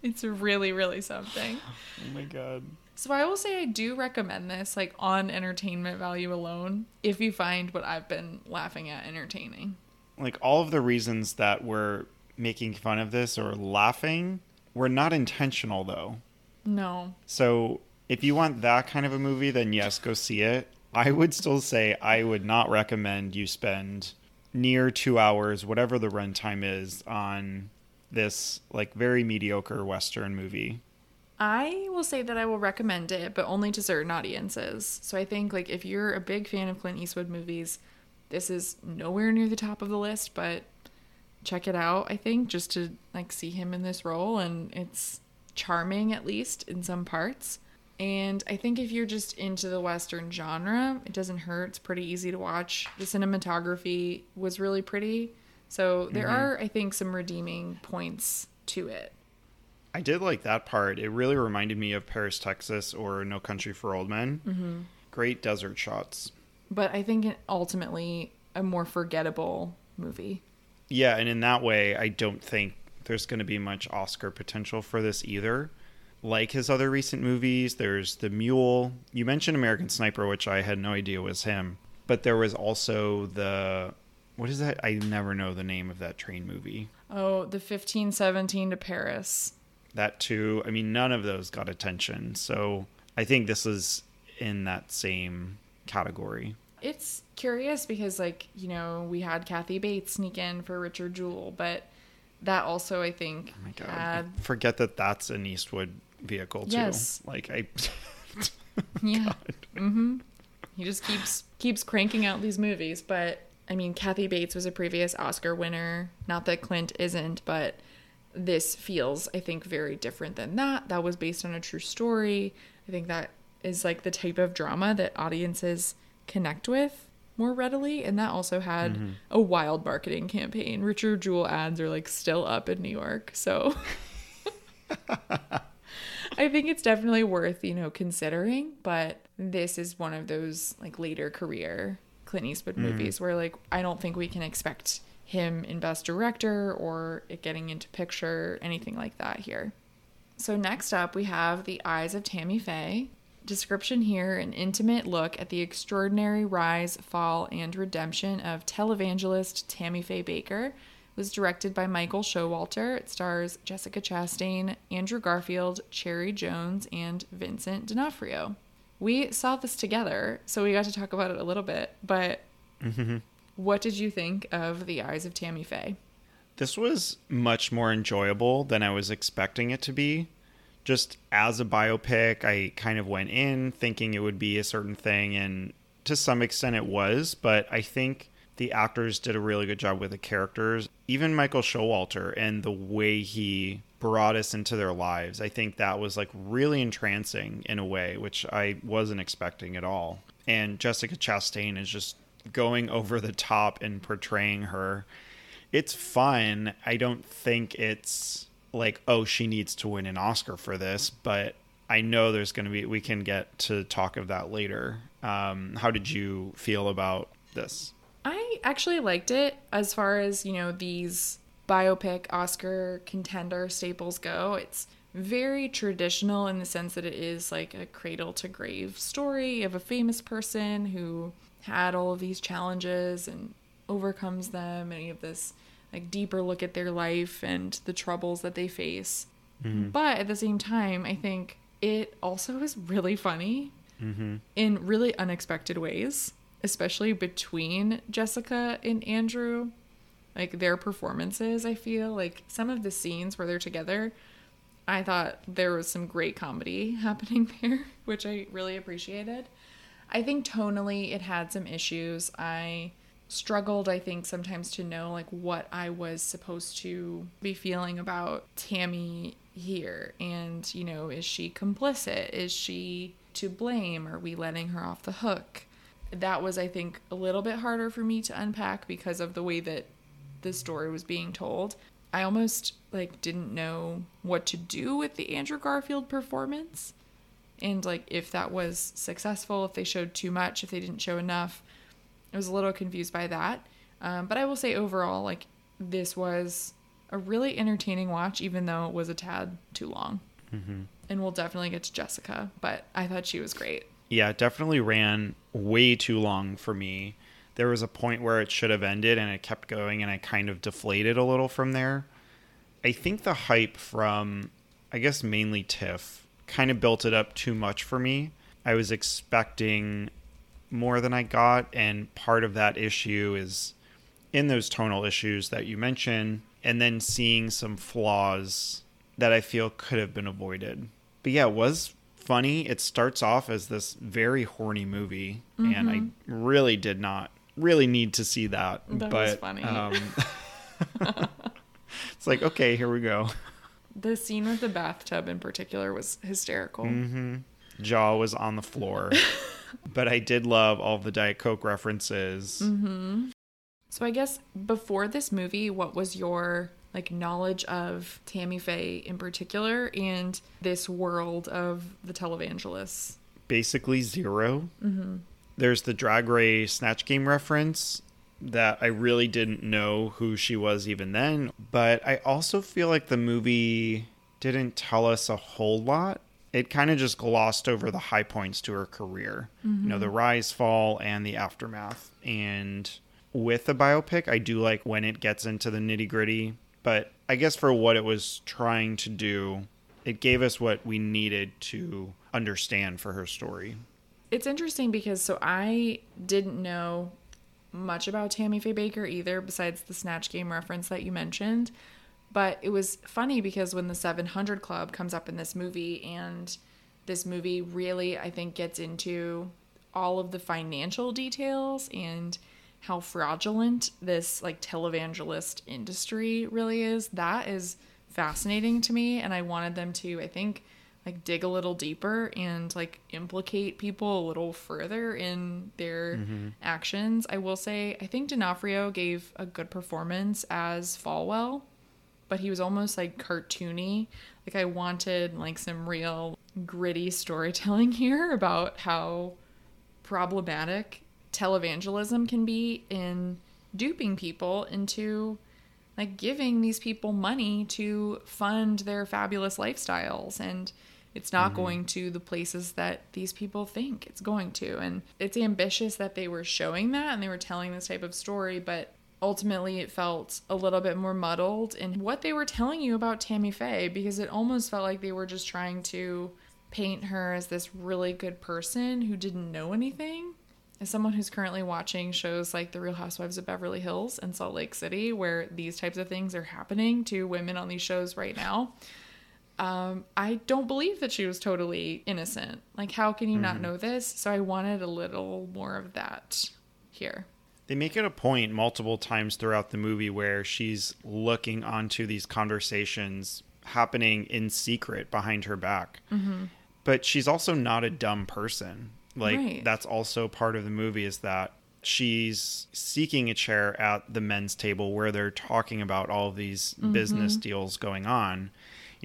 it's really really something. Oh my God. So I will say I do recommend this like on entertainment value alone if you find what I've been laughing at entertaining. Like all of the reasons that we're making fun of this or laughing were not intentional though. No. So if you want that kind of a movie, then yes, go see it. I would still say I would not recommend you spend near two hours, whatever the runtime is, on this like very mediocre Western movie. I will say that I will recommend it, but only to certain audiences. So I think like if you're a big fan of Clint Eastwood movies, this is nowhere near the top of the list, but check it out, I think, just to like see him in this role and it's charming at least in some parts. And I think if you're just into the western genre, it doesn't hurt. It's pretty easy to watch. The cinematography was really pretty. So there are I think some redeeming points to it. I did like that part. It really reminded me of Paris, Texas, or No Country for Old Men. Mm-hmm. Great desert shots. but I think ultimately a more forgettable movie. Yeah, and in that way, I don't think there's going to be much Oscar potential for this either. Like his other recent movies, there's The Mule. You mentioned American Sniper, which I had no idea was him. But there was also the. What is that? I never know the name of that train movie. Oh, the 1517 to Paris. That too. I mean, none of those got attention. So I think this is in that same category. It's curious because like, you know, we had Kathy Bates sneak in for Richard Jewell, but that also I think Oh my God. had I forget that that's an Eastwood vehicle too. Yes. Like, I. yeah. Mhm. He just keeps keeps cranking out these movies, but I mean, Kathy Bates was a previous Oscar winner. Not that Clint isn't, but this feels, I think, very different than that. That was based on a true story. I think that is like the type of drama that audiences connect with more readily. And that also had mm-hmm. a wild marketing campaign. Richard Jewell ads are like still up in New York. So I think it's definitely worth, you know, considering, but this is one of those like later career Clint Eastwood mm-hmm. movies where like I don't think we can expect him in best director or it getting into picture, anything like that here. So next up we have The Eyes of Tammy Faye. Description here an intimate look at the extraordinary rise, fall, and redemption of televangelist Tammy Faye Bakker. It was directed by Michael Showalter. It stars Jessica Chastain, Andrew Garfield, Cherry Jones, and Vincent D'Onofrio. We saw this together, so we got to talk about it a little bit. But mm-hmm. what did you think of The Eyes of Tammy Faye? This was much more enjoyable than I was expecting it to be. Just as a biopic, I kind of went in thinking it would be a certain thing, and to some extent it was, but I think the actors did a really good job with the characters. Even Michael Showalter and the way he brought us into their lives, I think that was like really entrancing in a way, which I wasn't expecting at all. And Jessica Chastain is just going over the top and portraying her it's fun. I don't think it's like, oh, she needs to win an Oscar for this, but I know there's going to be, we can get to talk of that later. Um, how did you feel about this? I actually liked it as far as, you know, these biopic Oscar contender staples go. It's very traditional in the sense that it is like a cradle to grave story of a famous person who had all of these challenges and overcomes them and you have this like deeper look at their life and the troubles that they face. Mm-hmm. But at the same time, I think it also is really funny mm-hmm. in really unexpected ways, especially between Jessica and Andrew. Like their performances, I feel like some of the scenes where they're together, I thought there was some great comedy happening there, which I really appreciated. I think tonally it had some issues. I struggled i think sometimes to know like what i was supposed to be feeling about tammy here. And you know is she complicit? Is she to blame? Are we letting her off the hook? That was i think a little bit harder for me to unpack because of the way that the story was being told. I almost like didn't know what to do with the andrew garfield performance. And like if that was successful if they showed too much if they didn't show enough I was a little confused by that. Um, but I will say overall, like, this was a really entertaining watch, even though it was a tad too long. Mm-hmm. And we'll definitely get to Jessica, but I thought she was great. Yeah, it definitely ran way too long for me. There was a point where it should have ended and it kept going, and I kind of deflated a little from there. I think the hype from, I guess, mainly Tiff kind of built it up too much for me. I was expecting more than I got. And part of that issue is in those tonal issues that you mentioned, and then seeing some flaws that I feel could have been avoided. But yeah, it was funny. It starts off as this very horny movie, mm-hmm. and I really did not really need to see that. That but, was funny. Um, it's like, okay, here we go. The scene with the bathtub in particular was hysterical. Mm-hmm. Jaw was on the floor. but I did love all the Diet Coke references. Mm-hmm. So I guess before this movie, what was your like knowledge of Tammy Faye in particular and this world of the televangelists? Basically 0 Mm-hmm. There's the Drag Race Snatch Game reference that I really didn't know who she was even then. But I also feel like the movie didn't tell us a whole lot it kind of just glossed over the high points to her career. Mm-hmm. You know, the rise, fall, and the aftermath. And with the biopic, I do like when it gets into the nitty gritty. But I guess for what it was trying to do, it gave us what we needed to understand for her story. It's interesting because so I didn't know much about Tammy Faye Bakker either, besides the Snatch Game reference that you mentioned. But it was funny because when the 700 Club comes up in this movie, and this movie really, I think, gets into all of the financial details and how fraudulent this like televangelist industry really is. That is fascinating to me, and I wanted them to, I think, like dig a little deeper and like implicate people a little further in their mm-hmm. actions. I will say, I think D'Onofrio gave a good performance as Falwell but he was almost like cartoony. Like I wanted like some real gritty storytelling here about how problematic televangelism can be in duping people into like giving these people money to fund their fabulous lifestyles and It's not mm-hmm. going to the places that these people think it's going to. And it's ambitious that they were showing that and they were telling this type of story, but ultimately it felt a little bit more muddled in what they were telling you about Tammy Faye because it almost felt like they were just trying to paint her as this really good person who didn't know anything. As someone who's currently watching shows like The Real Housewives of Beverly Hills and Salt Lake City, where these types of things are happening to women on these shows right now, um, I don't believe that she was totally innocent. Like, how can you not know this? So I wanted a little more of that here. They make it a point multiple times throughout the movie where she's looking onto these conversations happening in secret behind her back. Mm-hmm. But she's also not a dumb person. Like Right. that's also part of the movie is that she's seeking a chair at the men's table where they're talking about all these business mm-hmm. deals going on.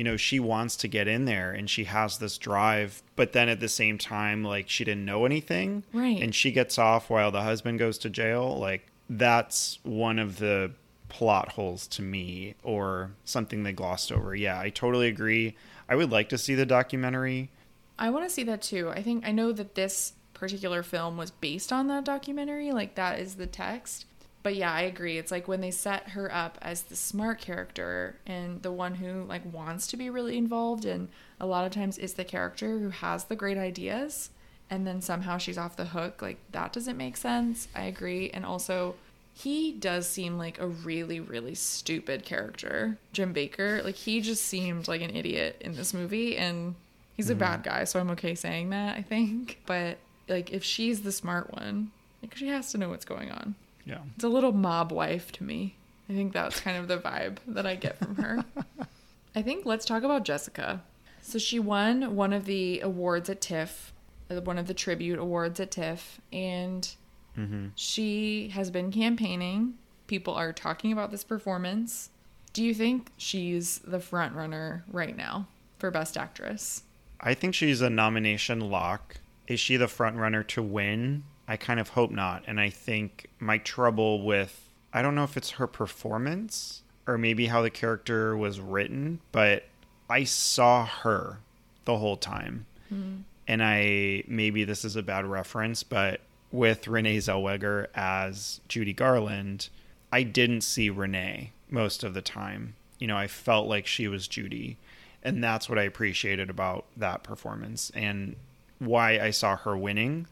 You know, she wants to get in there and she has this drive, but then at the same time like she didn't know anything Right. and she gets off while the husband goes to jail like that's one of the plot holes to me or something they glossed over yeah i totally agree i would like to see the documentary I want to see that too. I think I know that this particular film was based on that documentary, like that is the text. But yeah, I agree. It's like when they set her up as the smart character and the one who like wants to be really involved and a lot of times is the character who has the great ideas and then somehow she's off the hook, like that doesn't make sense. I agree. And also he does seem like a really really stupid character, Jim Bakker. Like he just seemed like an idiot in this movie and He's a mm-hmm. bad guy, so I'm okay saying that, I think. But like if she's the smart one, like she has to know what's going on. Yeah It's a little mob wife to me. I think that's kind of the vibe that I get from her. I think let's talk about Jessica. So she won one of the awards at TIFF, uh, one of the tribute awards at TIFF, and she has been campaigning. People are talking about this performance. Do you think she's the front runner right now for Best Actress? i think she's a nomination lock is she the front runner to win i kind of hope not and i think my trouble with i don't know if it's her performance or maybe how the character was written but i saw her the whole time hmm. and I maybe this is a bad reference, but with Renee Zellweger as Judy Garland, I didn't see Renee most of the time. You know, I felt like she was Judy, and that's what I appreciated about that performance and why I saw her winning.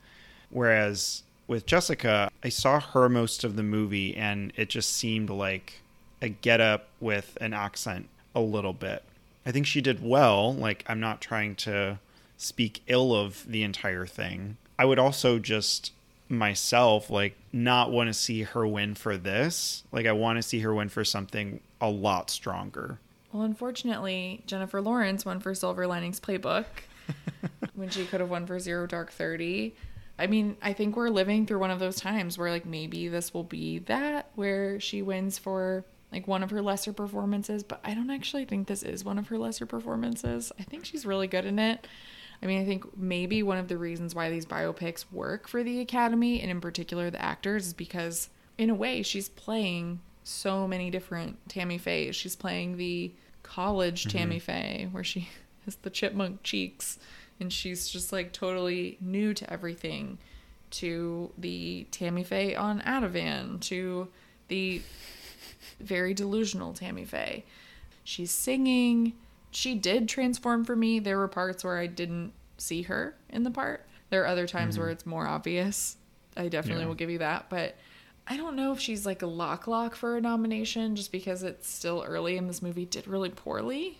Whereas with Jessica, I saw her most of the movie, and it just seemed like a get up with an accent a little bit. I think she did well. Like, I'm not trying to speak ill of the entire thing. I would also just myself like not want to see her win for this. Like I want to see her win for something a lot stronger. Well, unfortunately, Jennifer Lawrence won for Silver Linings Playbook when she could have won for Zero Dark Thirty. I mean, I think we're living through one of those times where like maybe this will be that where she wins for like one of her lesser performances, but I don't actually think this is one of her lesser performances. I think she's really good in it. I mean, I think maybe one of the reasons why these biopics work for the Academy and in particular the actors is because in a way she's playing so many different Tammy Faye. She's playing the college mm-hmm. Tammy Faye where she has the chipmunk cheeks and she's just like totally new to everything to the Tammy Faye on Ativan to the very delusional Tammy Faye. She's singing. She did transform for me. There were parts where I didn't see her in the part. There are other times mm-hmm. where it's more obvious. I definitely Yeah. will give you that, but I don't know if she's like a lock lock for a nomination just because it's still early and this movie did really poorly.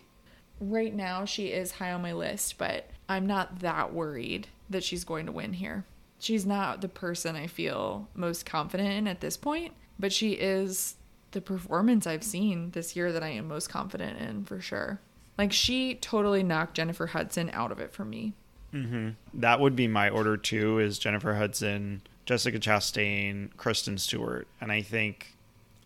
Right now she is high on my list, but I'm not that worried that she's going to win here. She's not the person I feel most confident in at this point, but she is the performance I've seen this year that I am most confident in for sure. Like she totally knocked Jennifer Hudson out of it for me. Mm-hmm. That would be my order too is Jennifer Hudson, Jessica Chastain, Kristen Stewart. And I think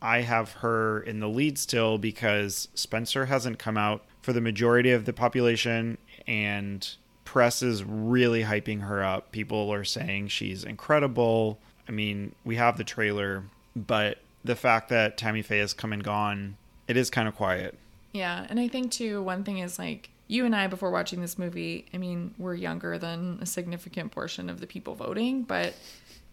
I have her in the lead still because Spencer hasn't come out for the majority of the population and press is really hyping her up. People are saying she's incredible. I mean, we have the trailer, but the fact that Tammy Faye has come and gone, it is kind of quiet. Yeah, and I think too one thing is like you and I, before watching this movie, I mean, we're younger than a significant portion of the people voting, but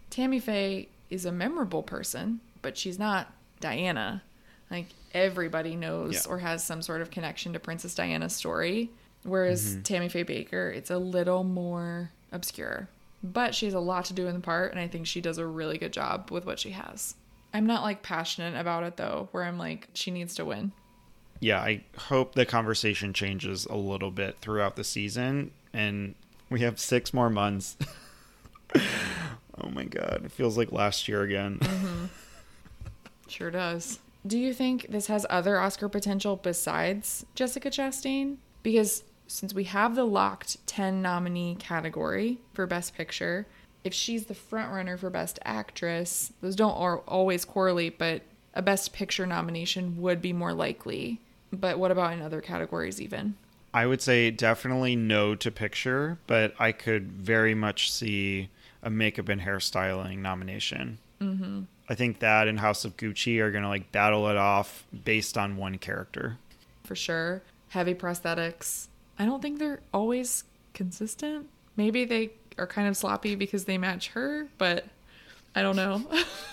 Tammy Faye is a memorable person, but she's not Diana. Like everybody knows Yeah. or has some sort of connection to Princess Diana's story. Whereas mm-hmm. Tammy Faye Bakker, it's a little more obscure. But she has a lot to do in the part, and I think she does a really good job with what she has. I'm not like passionate about it though, where I'm like, she needs to win. yeah, I hope the conversation changes a little bit throughout the season. And we have six more months. oh my God. It feels like last year again. Mm-hmm. Sure does. Do you think this has other Oscar potential besides Jessica Chastain? Because since we have the locked 10 nominee category for Best Picture, if she's the front runner for Best Actress, those don't always correlate, but a Best Picture nomination would be more likely. But what about in other categories, even? I would say definitely no to picture, but I could very much see a makeup and hairstyling nomination. Mm-hmm. I think that and House of Gucci are going to like battle it off based on one character. For sure. Heavy prosthetics. I don't think they're always consistent. Maybe they are kind of sloppy because they match her, but I don't know.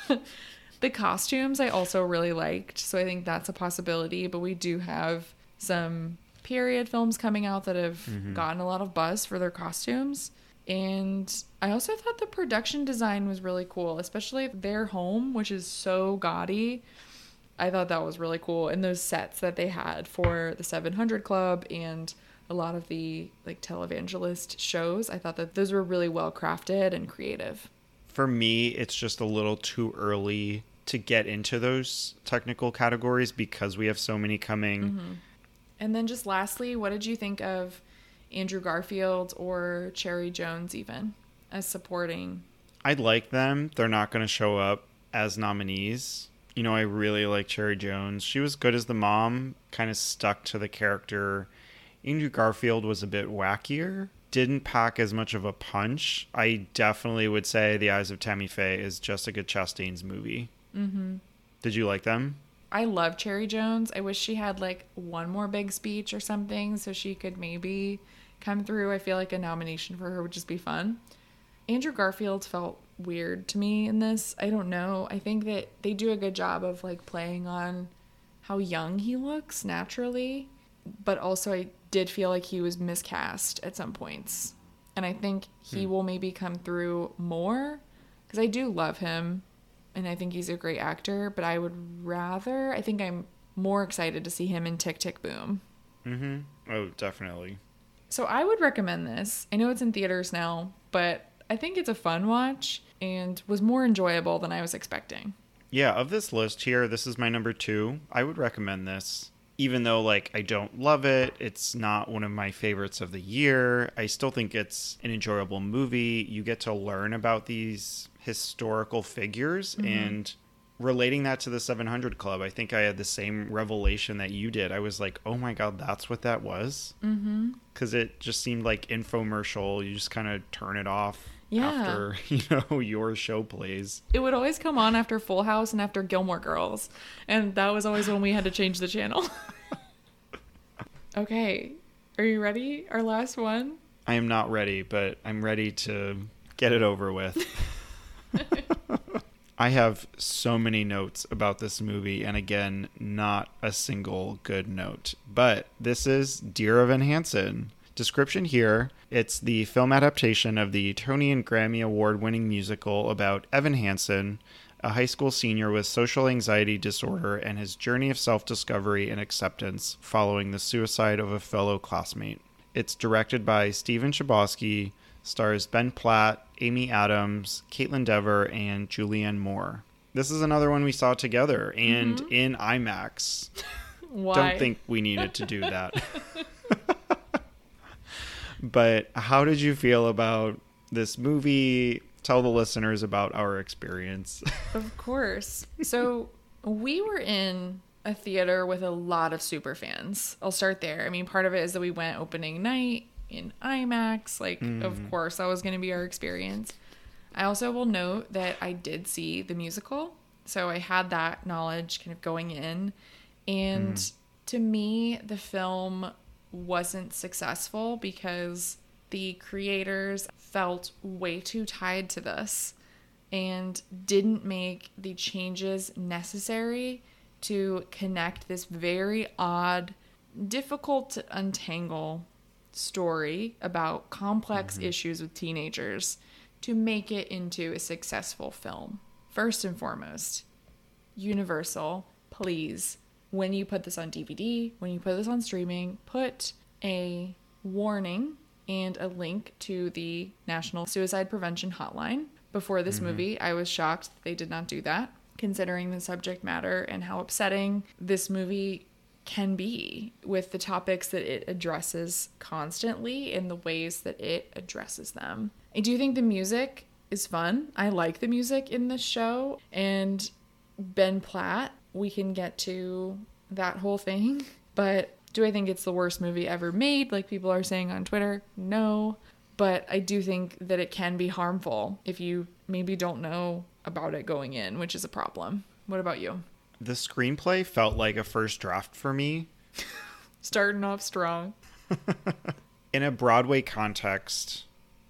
the costumes I also really liked, so I think that's a possibility. But we do have some period films coming out that have mm-hmm. gotten a lot of buzz for their costumes. And I also thought the production design was really cool, especially their home, which is so gaudy. I thought that was really cool. And those sets that they had for the 700 Club and a lot of the like televangelist shows, I thought that those were really well crafted and creative. For me, it's just a little too early to get into those technical categories because we have so many coming. Mm-hmm. And then just lastly, what did you think of Andrew Garfield or Cherry Jones even as supporting? I like them. They're not going to show up as nominees. You know, I really like Cherry Jones. She was good as the mom, kind of stuck to the character. Andrew Garfield was a bit wackier, didn't pack as much of a punch. I definitely would say The Eyes of Tammy Faye is Jessica Chastain's movie. Mm-hmm. Did you like them? I love Cherry Jones. I wish she had like one more big speech or something so she could maybe come through. I feel like a nomination for her would just be fun. Andrew Garfield felt weird to me in this. I don't know. I think that they do a good job of like playing on how young he looks naturally, but also I did feel like he was miscast at some points. And I think he will maybe come through more because I do love him and I think he's a great actor, but I would rather, I think I'm more excited to see him in Tick Tick Boom. Mm-hmm. Oh, definitely. So I would recommend this. I know it's in theaters now, but I think it's a fun watch and was more enjoyable than I was expecting. Yeah, of this list here, this is my number two. I would recommend this. Even though like I don't love it, it's not one of my favorites of the year. I still think it's an enjoyable movie. You get to learn about these historical figures and relating that to the 700 Club. I think I had the same revelation that you did. I was like, "Oh my god, that's what that was." Mm-hmm. Because it just seemed like infomercial. You just kind of turn it off Yeah. after you know your show plays. It would always come on after Full House and after Gilmore Girls, and that was always when we had to change the channel. okay, are you ready? Our last one? I am not ready, but I'm ready to get it over with. I have so many notes about this movie, and again, not a single good note. But this is Dear Evan Hansen. Description here it's the film adaptation of the Tony and Grammy Award winning musical about Evan Hansen, a high school senior with social anxiety disorder, and his journey of self discovery and acceptance following the suicide of a fellow classmate. It's directed by Stephen Chbosky, stars Ben Platt, Amy Adams, Kaitlyn Dever, and Julianne Moore. This is another one we saw together and mm-hmm. in IMAX. Why? Don't think we needed to do that. but how did you feel about this movie? Tell the listeners about our experience. Of course. So we were in a theater with a lot of super fans. I'll start there. I mean, part of it is that we went opening night in IMAX. Like, of mm-hmm. course, that was going to be our experience. I also will note that I did see the musical. So I had that knowledge kind of going in. And mm. to me, the film wasn't successful because the creators felt way too tied to this and didn't make the changes necessary to connect this very odd, difficult to untangle story about complex mm-hmm. issues with teenagers to make it into a successful film. First and foremost, Universal, please, when you put this on DVD, when you put this on streaming, put a warning and a link to the National Suicide Prevention Hotline. Before this mm-hmm. movie, I was shocked they did not do that, considering the subject matter and how upsetting this movie can be with the topics that it addresses constantly and the ways that it addresses them. I do think the music is fun. I like the music in this show. And Ben Platt, we can get to that whole thing. But do I think it's the worst movie ever made, like people are saying on Twitter? No. But I do think that it can be harmful if you maybe don't know about it going in, which is a problem. What about you? The screenplay felt like a first draft for me. Starting off strong. In a Broadway context,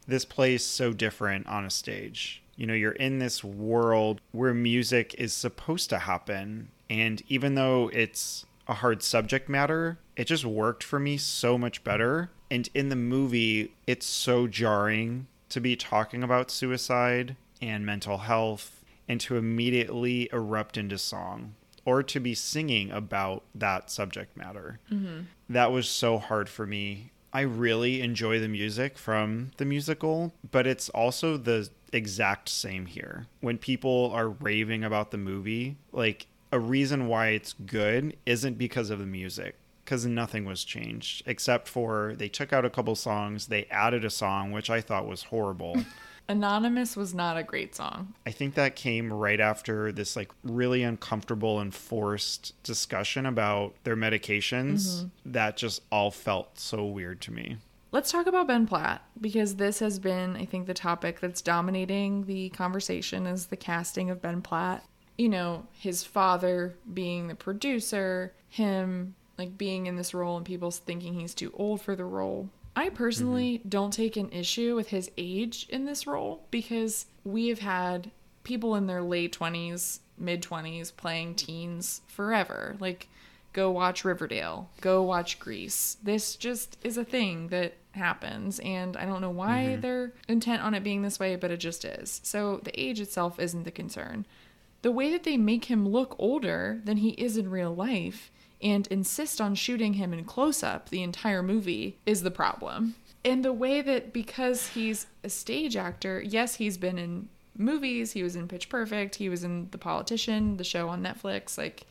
this plays so different on a stage. You know, you're in this world where music is supposed to happen. And even though it's a hard subject matter, it just worked for me so much better. And in the movie, it's so jarring to be talking about suicide and mental health and to immediately erupt into song or to be singing about that subject matter. Mm-hmm. That was so hard for me. I really enjoy the music from the musical, but it's also the exact same here. When people are raving about the movie, like a reason why it's good isn't because of the music because nothing was changed except for they took out a couple songs, they added a song which I thought was horrible. Anonymous was not a great song. I think that came right after this like really uncomfortable and forced discussion about their medications mm-hmm. that just all felt so weird to me. Let's talk about Ben Platt because this has been, I think, the topic that's dominating the conversation is the casting of Ben Platt. You know, his father being the producer, him like being in this role and people thinking he's too old for the role. I personally mm-hmm. don't take an issue with his age in this role because we have had people in their late 20s, mid 20s playing teens forever. Like, go watch Riverdale, go watch Grease. This just is a thing that happens, and I don't know why mm-hmm. they're intent on it being this way, but it just is. So, the age itself isn't the concern. The way that they make him look older than he is in real life and insist on shooting him in close up the entire movie is the problem. And the way that because he's a stage actor, yes, he's been in movies, he was in Pitch Perfect, he was in The Politician, the show on Netflix, like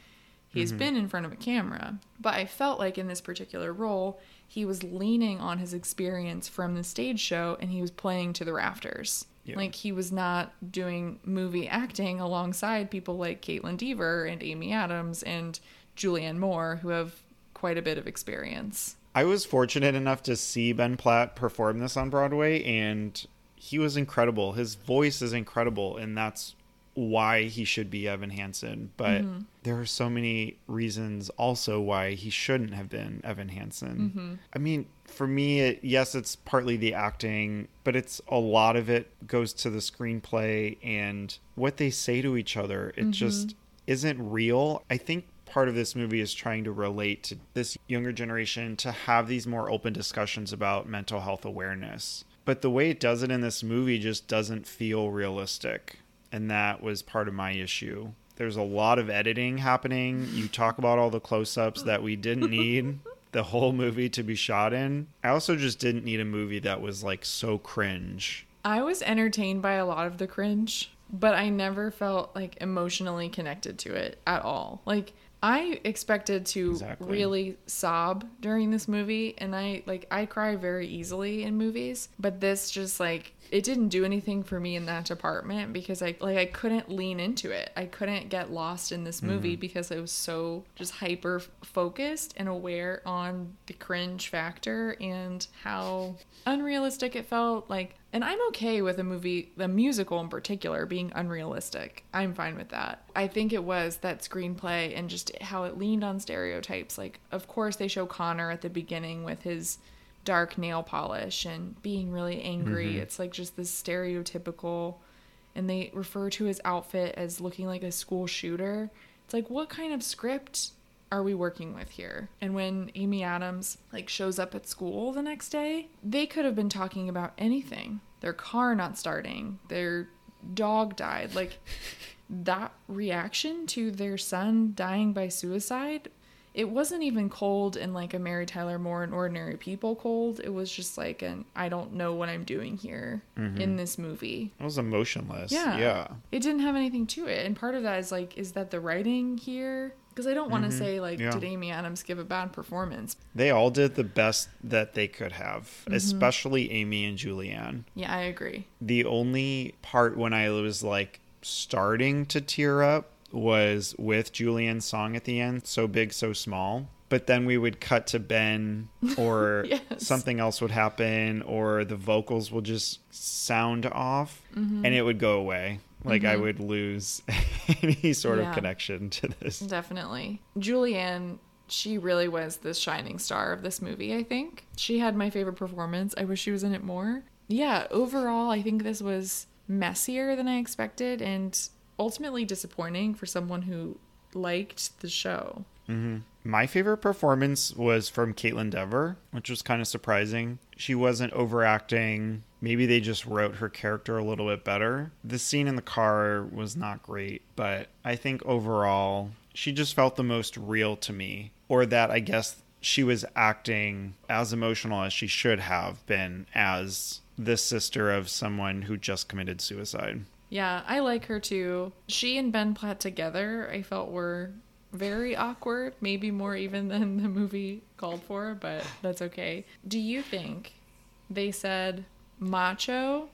he's mm-hmm. been in front of a camera. But I felt like in this particular role, he was leaning on his experience from the stage show and he was playing to the rafters. Yeah. Like he was not doing movie acting alongside people like Kaitlyn Dever and Amy Adams and Julianne Moore, who have quite a bit of experience. I was fortunate enough to see Ben Platt perform this on Broadway, and he was incredible. His voice is incredible, and that's why he should be Evan Hansen. But mm-hmm. there are so many reasons also why he shouldn't have been Evan Hansen. Mm-hmm. I mean, for me, it, yes, it's partly the acting, but it's a lot of it goes to the screenplay and what they say to each other. It mm-hmm. just isn't real. I think part of this movie is trying to relate to this younger generation to have these more open discussions about mental health awareness. But the way it does it in this movie just doesn't feel realistic. And that was part of my issue. There's a lot of editing happening. You talk about all the close ups that we didn't need the whole movie to be shot in. I also just didn't need a movie that was like so cringe. I was entertained by a lot of the cringe, but I never felt like emotionally connected to it at all. Like I expected to Exactly. really sob during this movie and I like I cry very easily in movies, but this just like it didn't do anything for me in that department because I like I couldn't lean into it. I couldn't get lost in this movie Mm-hmm. because I was so just hyper focused and aware on the cringe factor and how unrealistic it felt. Like, and I'm okay with a movie, the musical in particular, being unrealistic. I'm fine with that. I think it was that screenplay and just how it leaned on stereotypes. Like, of course, they show Connor at the beginning with his dark nail polish and being really angry. Mm-hmm. It's like just this stereotypical, and they refer to his outfit as looking like a school shooter. It's like, what kind of script are we working with here? And when Amy Adams like shows up at school the next day, they could have been talking about anything. Their car not starting, their dog died. Like that reaction to their son dying by suicide it wasn't even cold in like a Mary Tyler Moore and Ordinary People cold. It was just like an I don't know what I'm doing here in this movie. It was emotionless. Yeah. Yeah. It didn't have anything to it. And part of that is like, is that the writing here? Because I don't want to say like, Yeah. did Amy Adams give a bad performance? They all did the best that they could have, Mm-hmm. especially Amy and Julianne. Yeah, I agree. The only part when I was like starting to tear up was with Julianne's song at the end, So Big, So Small. But then we would cut to Ben, or Yes. something else would happen, or the vocals will just sound off Mm-hmm. and it would go away. Like I would lose any sort Yeah. of connection to this. Definitely. Julianne, she really was the shining star of this movie, I think. She had my favorite performance. I wish she was in it more. Yeah, overall, I think this was messier than I expected and ultimately disappointing for someone who liked the show. Mm-hmm. My favorite performance was from Kaitlyn Dever, which was kind of surprising. She wasn't overacting. Maybe they just wrote her character a little bit better. The scene in the car was not great, but I think overall, she just felt the most real to me. Or that I guess she was acting as emotional as she should have been as the sister of someone who just committed suicide. Yeah, I like her too. She and Ben Platt together, I felt were very awkward, maybe more even than the movie called for, but that's okay. Do you think they said macho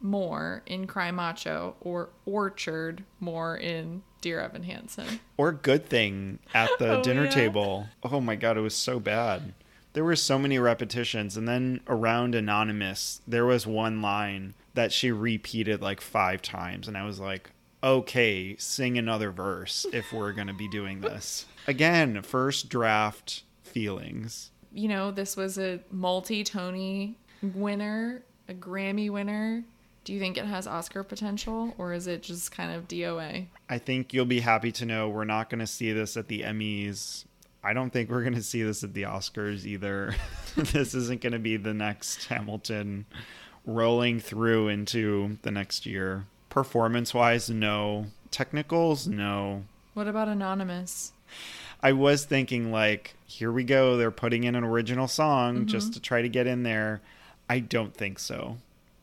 more in Cry Macho or orchard more in Dear Evan Hansen? or good thing at the Oh, dinner yeah. table. Oh my god, it was so bad. There were so many repetitions, and then around Anonymous, there was one line that she repeated like five times, and I was like, okay, sing another verse if we're gonna be doing this. Again, first draft feelings. You know, this was a multi Tony winner, a Grammy winner. Do you think it has Oscar potential or is it just kind of DOA? I think you'll be happy to know we're not gonna see this at the Emmys. I don't think we're gonna see this at the Oscars either. this isn't gonna be the next Hamilton rolling through into the next year. Performance wise, no. Technicals, no. What about Anonymous? I was thinking like, here we go, they're putting in an original song mm-hmm. just to try to get in there. I don't think so.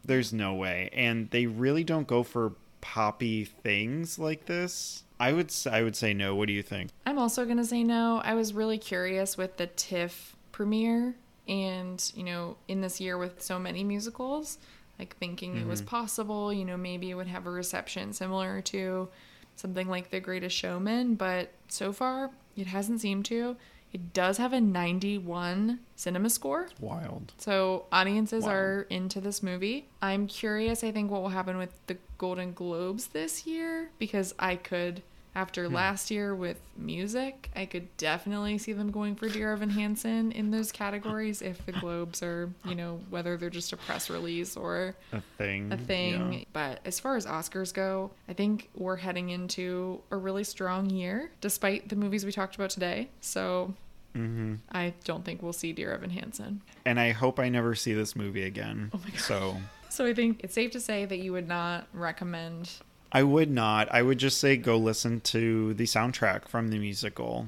There's no way. And they really don't go for poppy things like this. I would I would say no. What do you think? I'm also going to say no. I was really curious with the TIFF premiere and, you know, in this year with so many musicals, like thinking it was mm-hmm. possible, you know, maybe it would have a reception similar to something like The Greatest Showman, but so far it hasn't seemed to. It does have a 91 cinema score. Wild. So audiences Wow. are into this movie. I'm curious, I think, what will happen with the Golden Globes this year because I could, after last year with music, I could definitely see them going for Dear Evan Hansen in those categories if the Globes are, you know, whether they're just a press release or A thing. a thing. yeah. But as far as Oscars go, I think we're heading into a really strong year, despite the movies we talked about today. So Mm-hmm. I don't think we'll see Dear Evan Hansen. And I hope I never see this movie again. Oh my God. So So I think it's safe to say that you would not recommend. I would not. I would just say go listen to the soundtrack from the musical.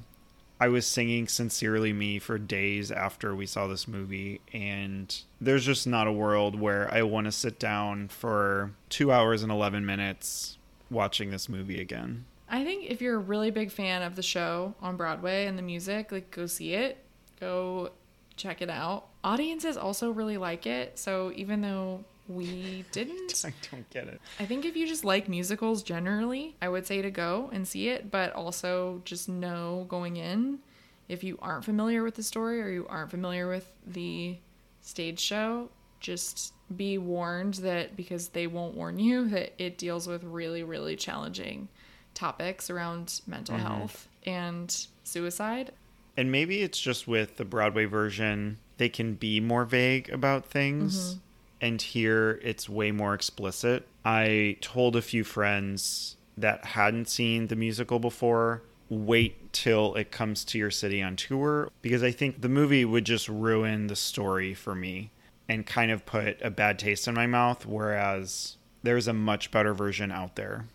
I was singing Sincerely Me for days after we saw this movie, and there's just not a world where I want to sit down for two hours and 11 minutes watching this movie again. I think if you're a really big fan of the show on Broadway and the music, like go see it, go check it out. Audiences also really like it. So even though we didn't. I don't get it. I think if you just like musicals generally, I would say to go and see it, but also just know going in if you aren't familiar with the story or you aren't familiar with the stage show, just be warned that because they won't warn you that it deals with really, really challenging topics around mental Mm-hmm. health and suicide. And maybe it's just with the Broadway version, they can be more vague about things. And here it's way more explicit. I told a few friends that hadn't seen the musical before wait till it comes to your city on tour because I think the movie would just ruin the story for me and kind of put a bad taste in my mouth. Whereas there's a much better version out there.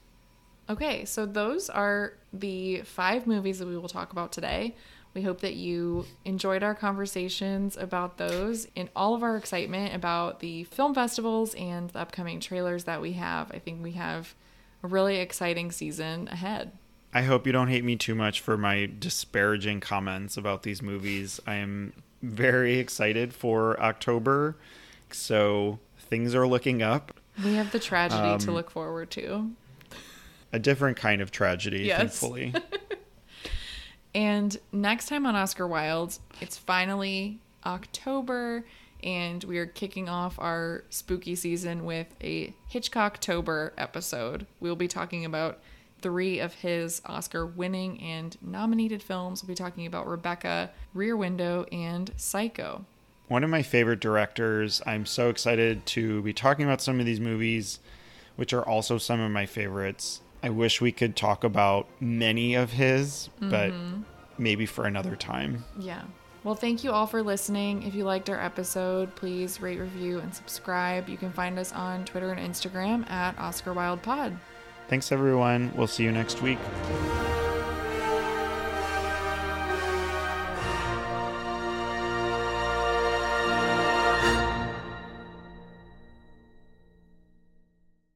Okay, so those are the five movies that we will talk about today. We hope that you enjoyed our conversations about those and all of our excitement about the film festivals and the upcoming trailers that we have. I think we have a really exciting season ahead. I hope you don't hate me too much for my disparaging comments about these movies. I am very excited for October, so things are looking up. We have the tragedy to Um, look forward to. A different kind of tragedy, Yes. thankfully. And next time on Oscar Wilde, it's finally October, and we are kicking off our spooky season with a Hitchcocktober episode. We'll be talking about three of his Oscar winning and nominated films. We'll be talking about Rebecca, Rear Window, and Psycho. One of my favorite directors. I'm so excited to be talking about some of these movies, which are also some of my favorites. I wish we could talk about many of his, but mm-hmm. maybe for another time. Yeah. Well, thank you all for listening. If you liked our episode, please rate, review, and subscribe. You can find us on Twitter and Instagram at Oscar Wilde Pod. Thanks, everyone. We'll see you next week.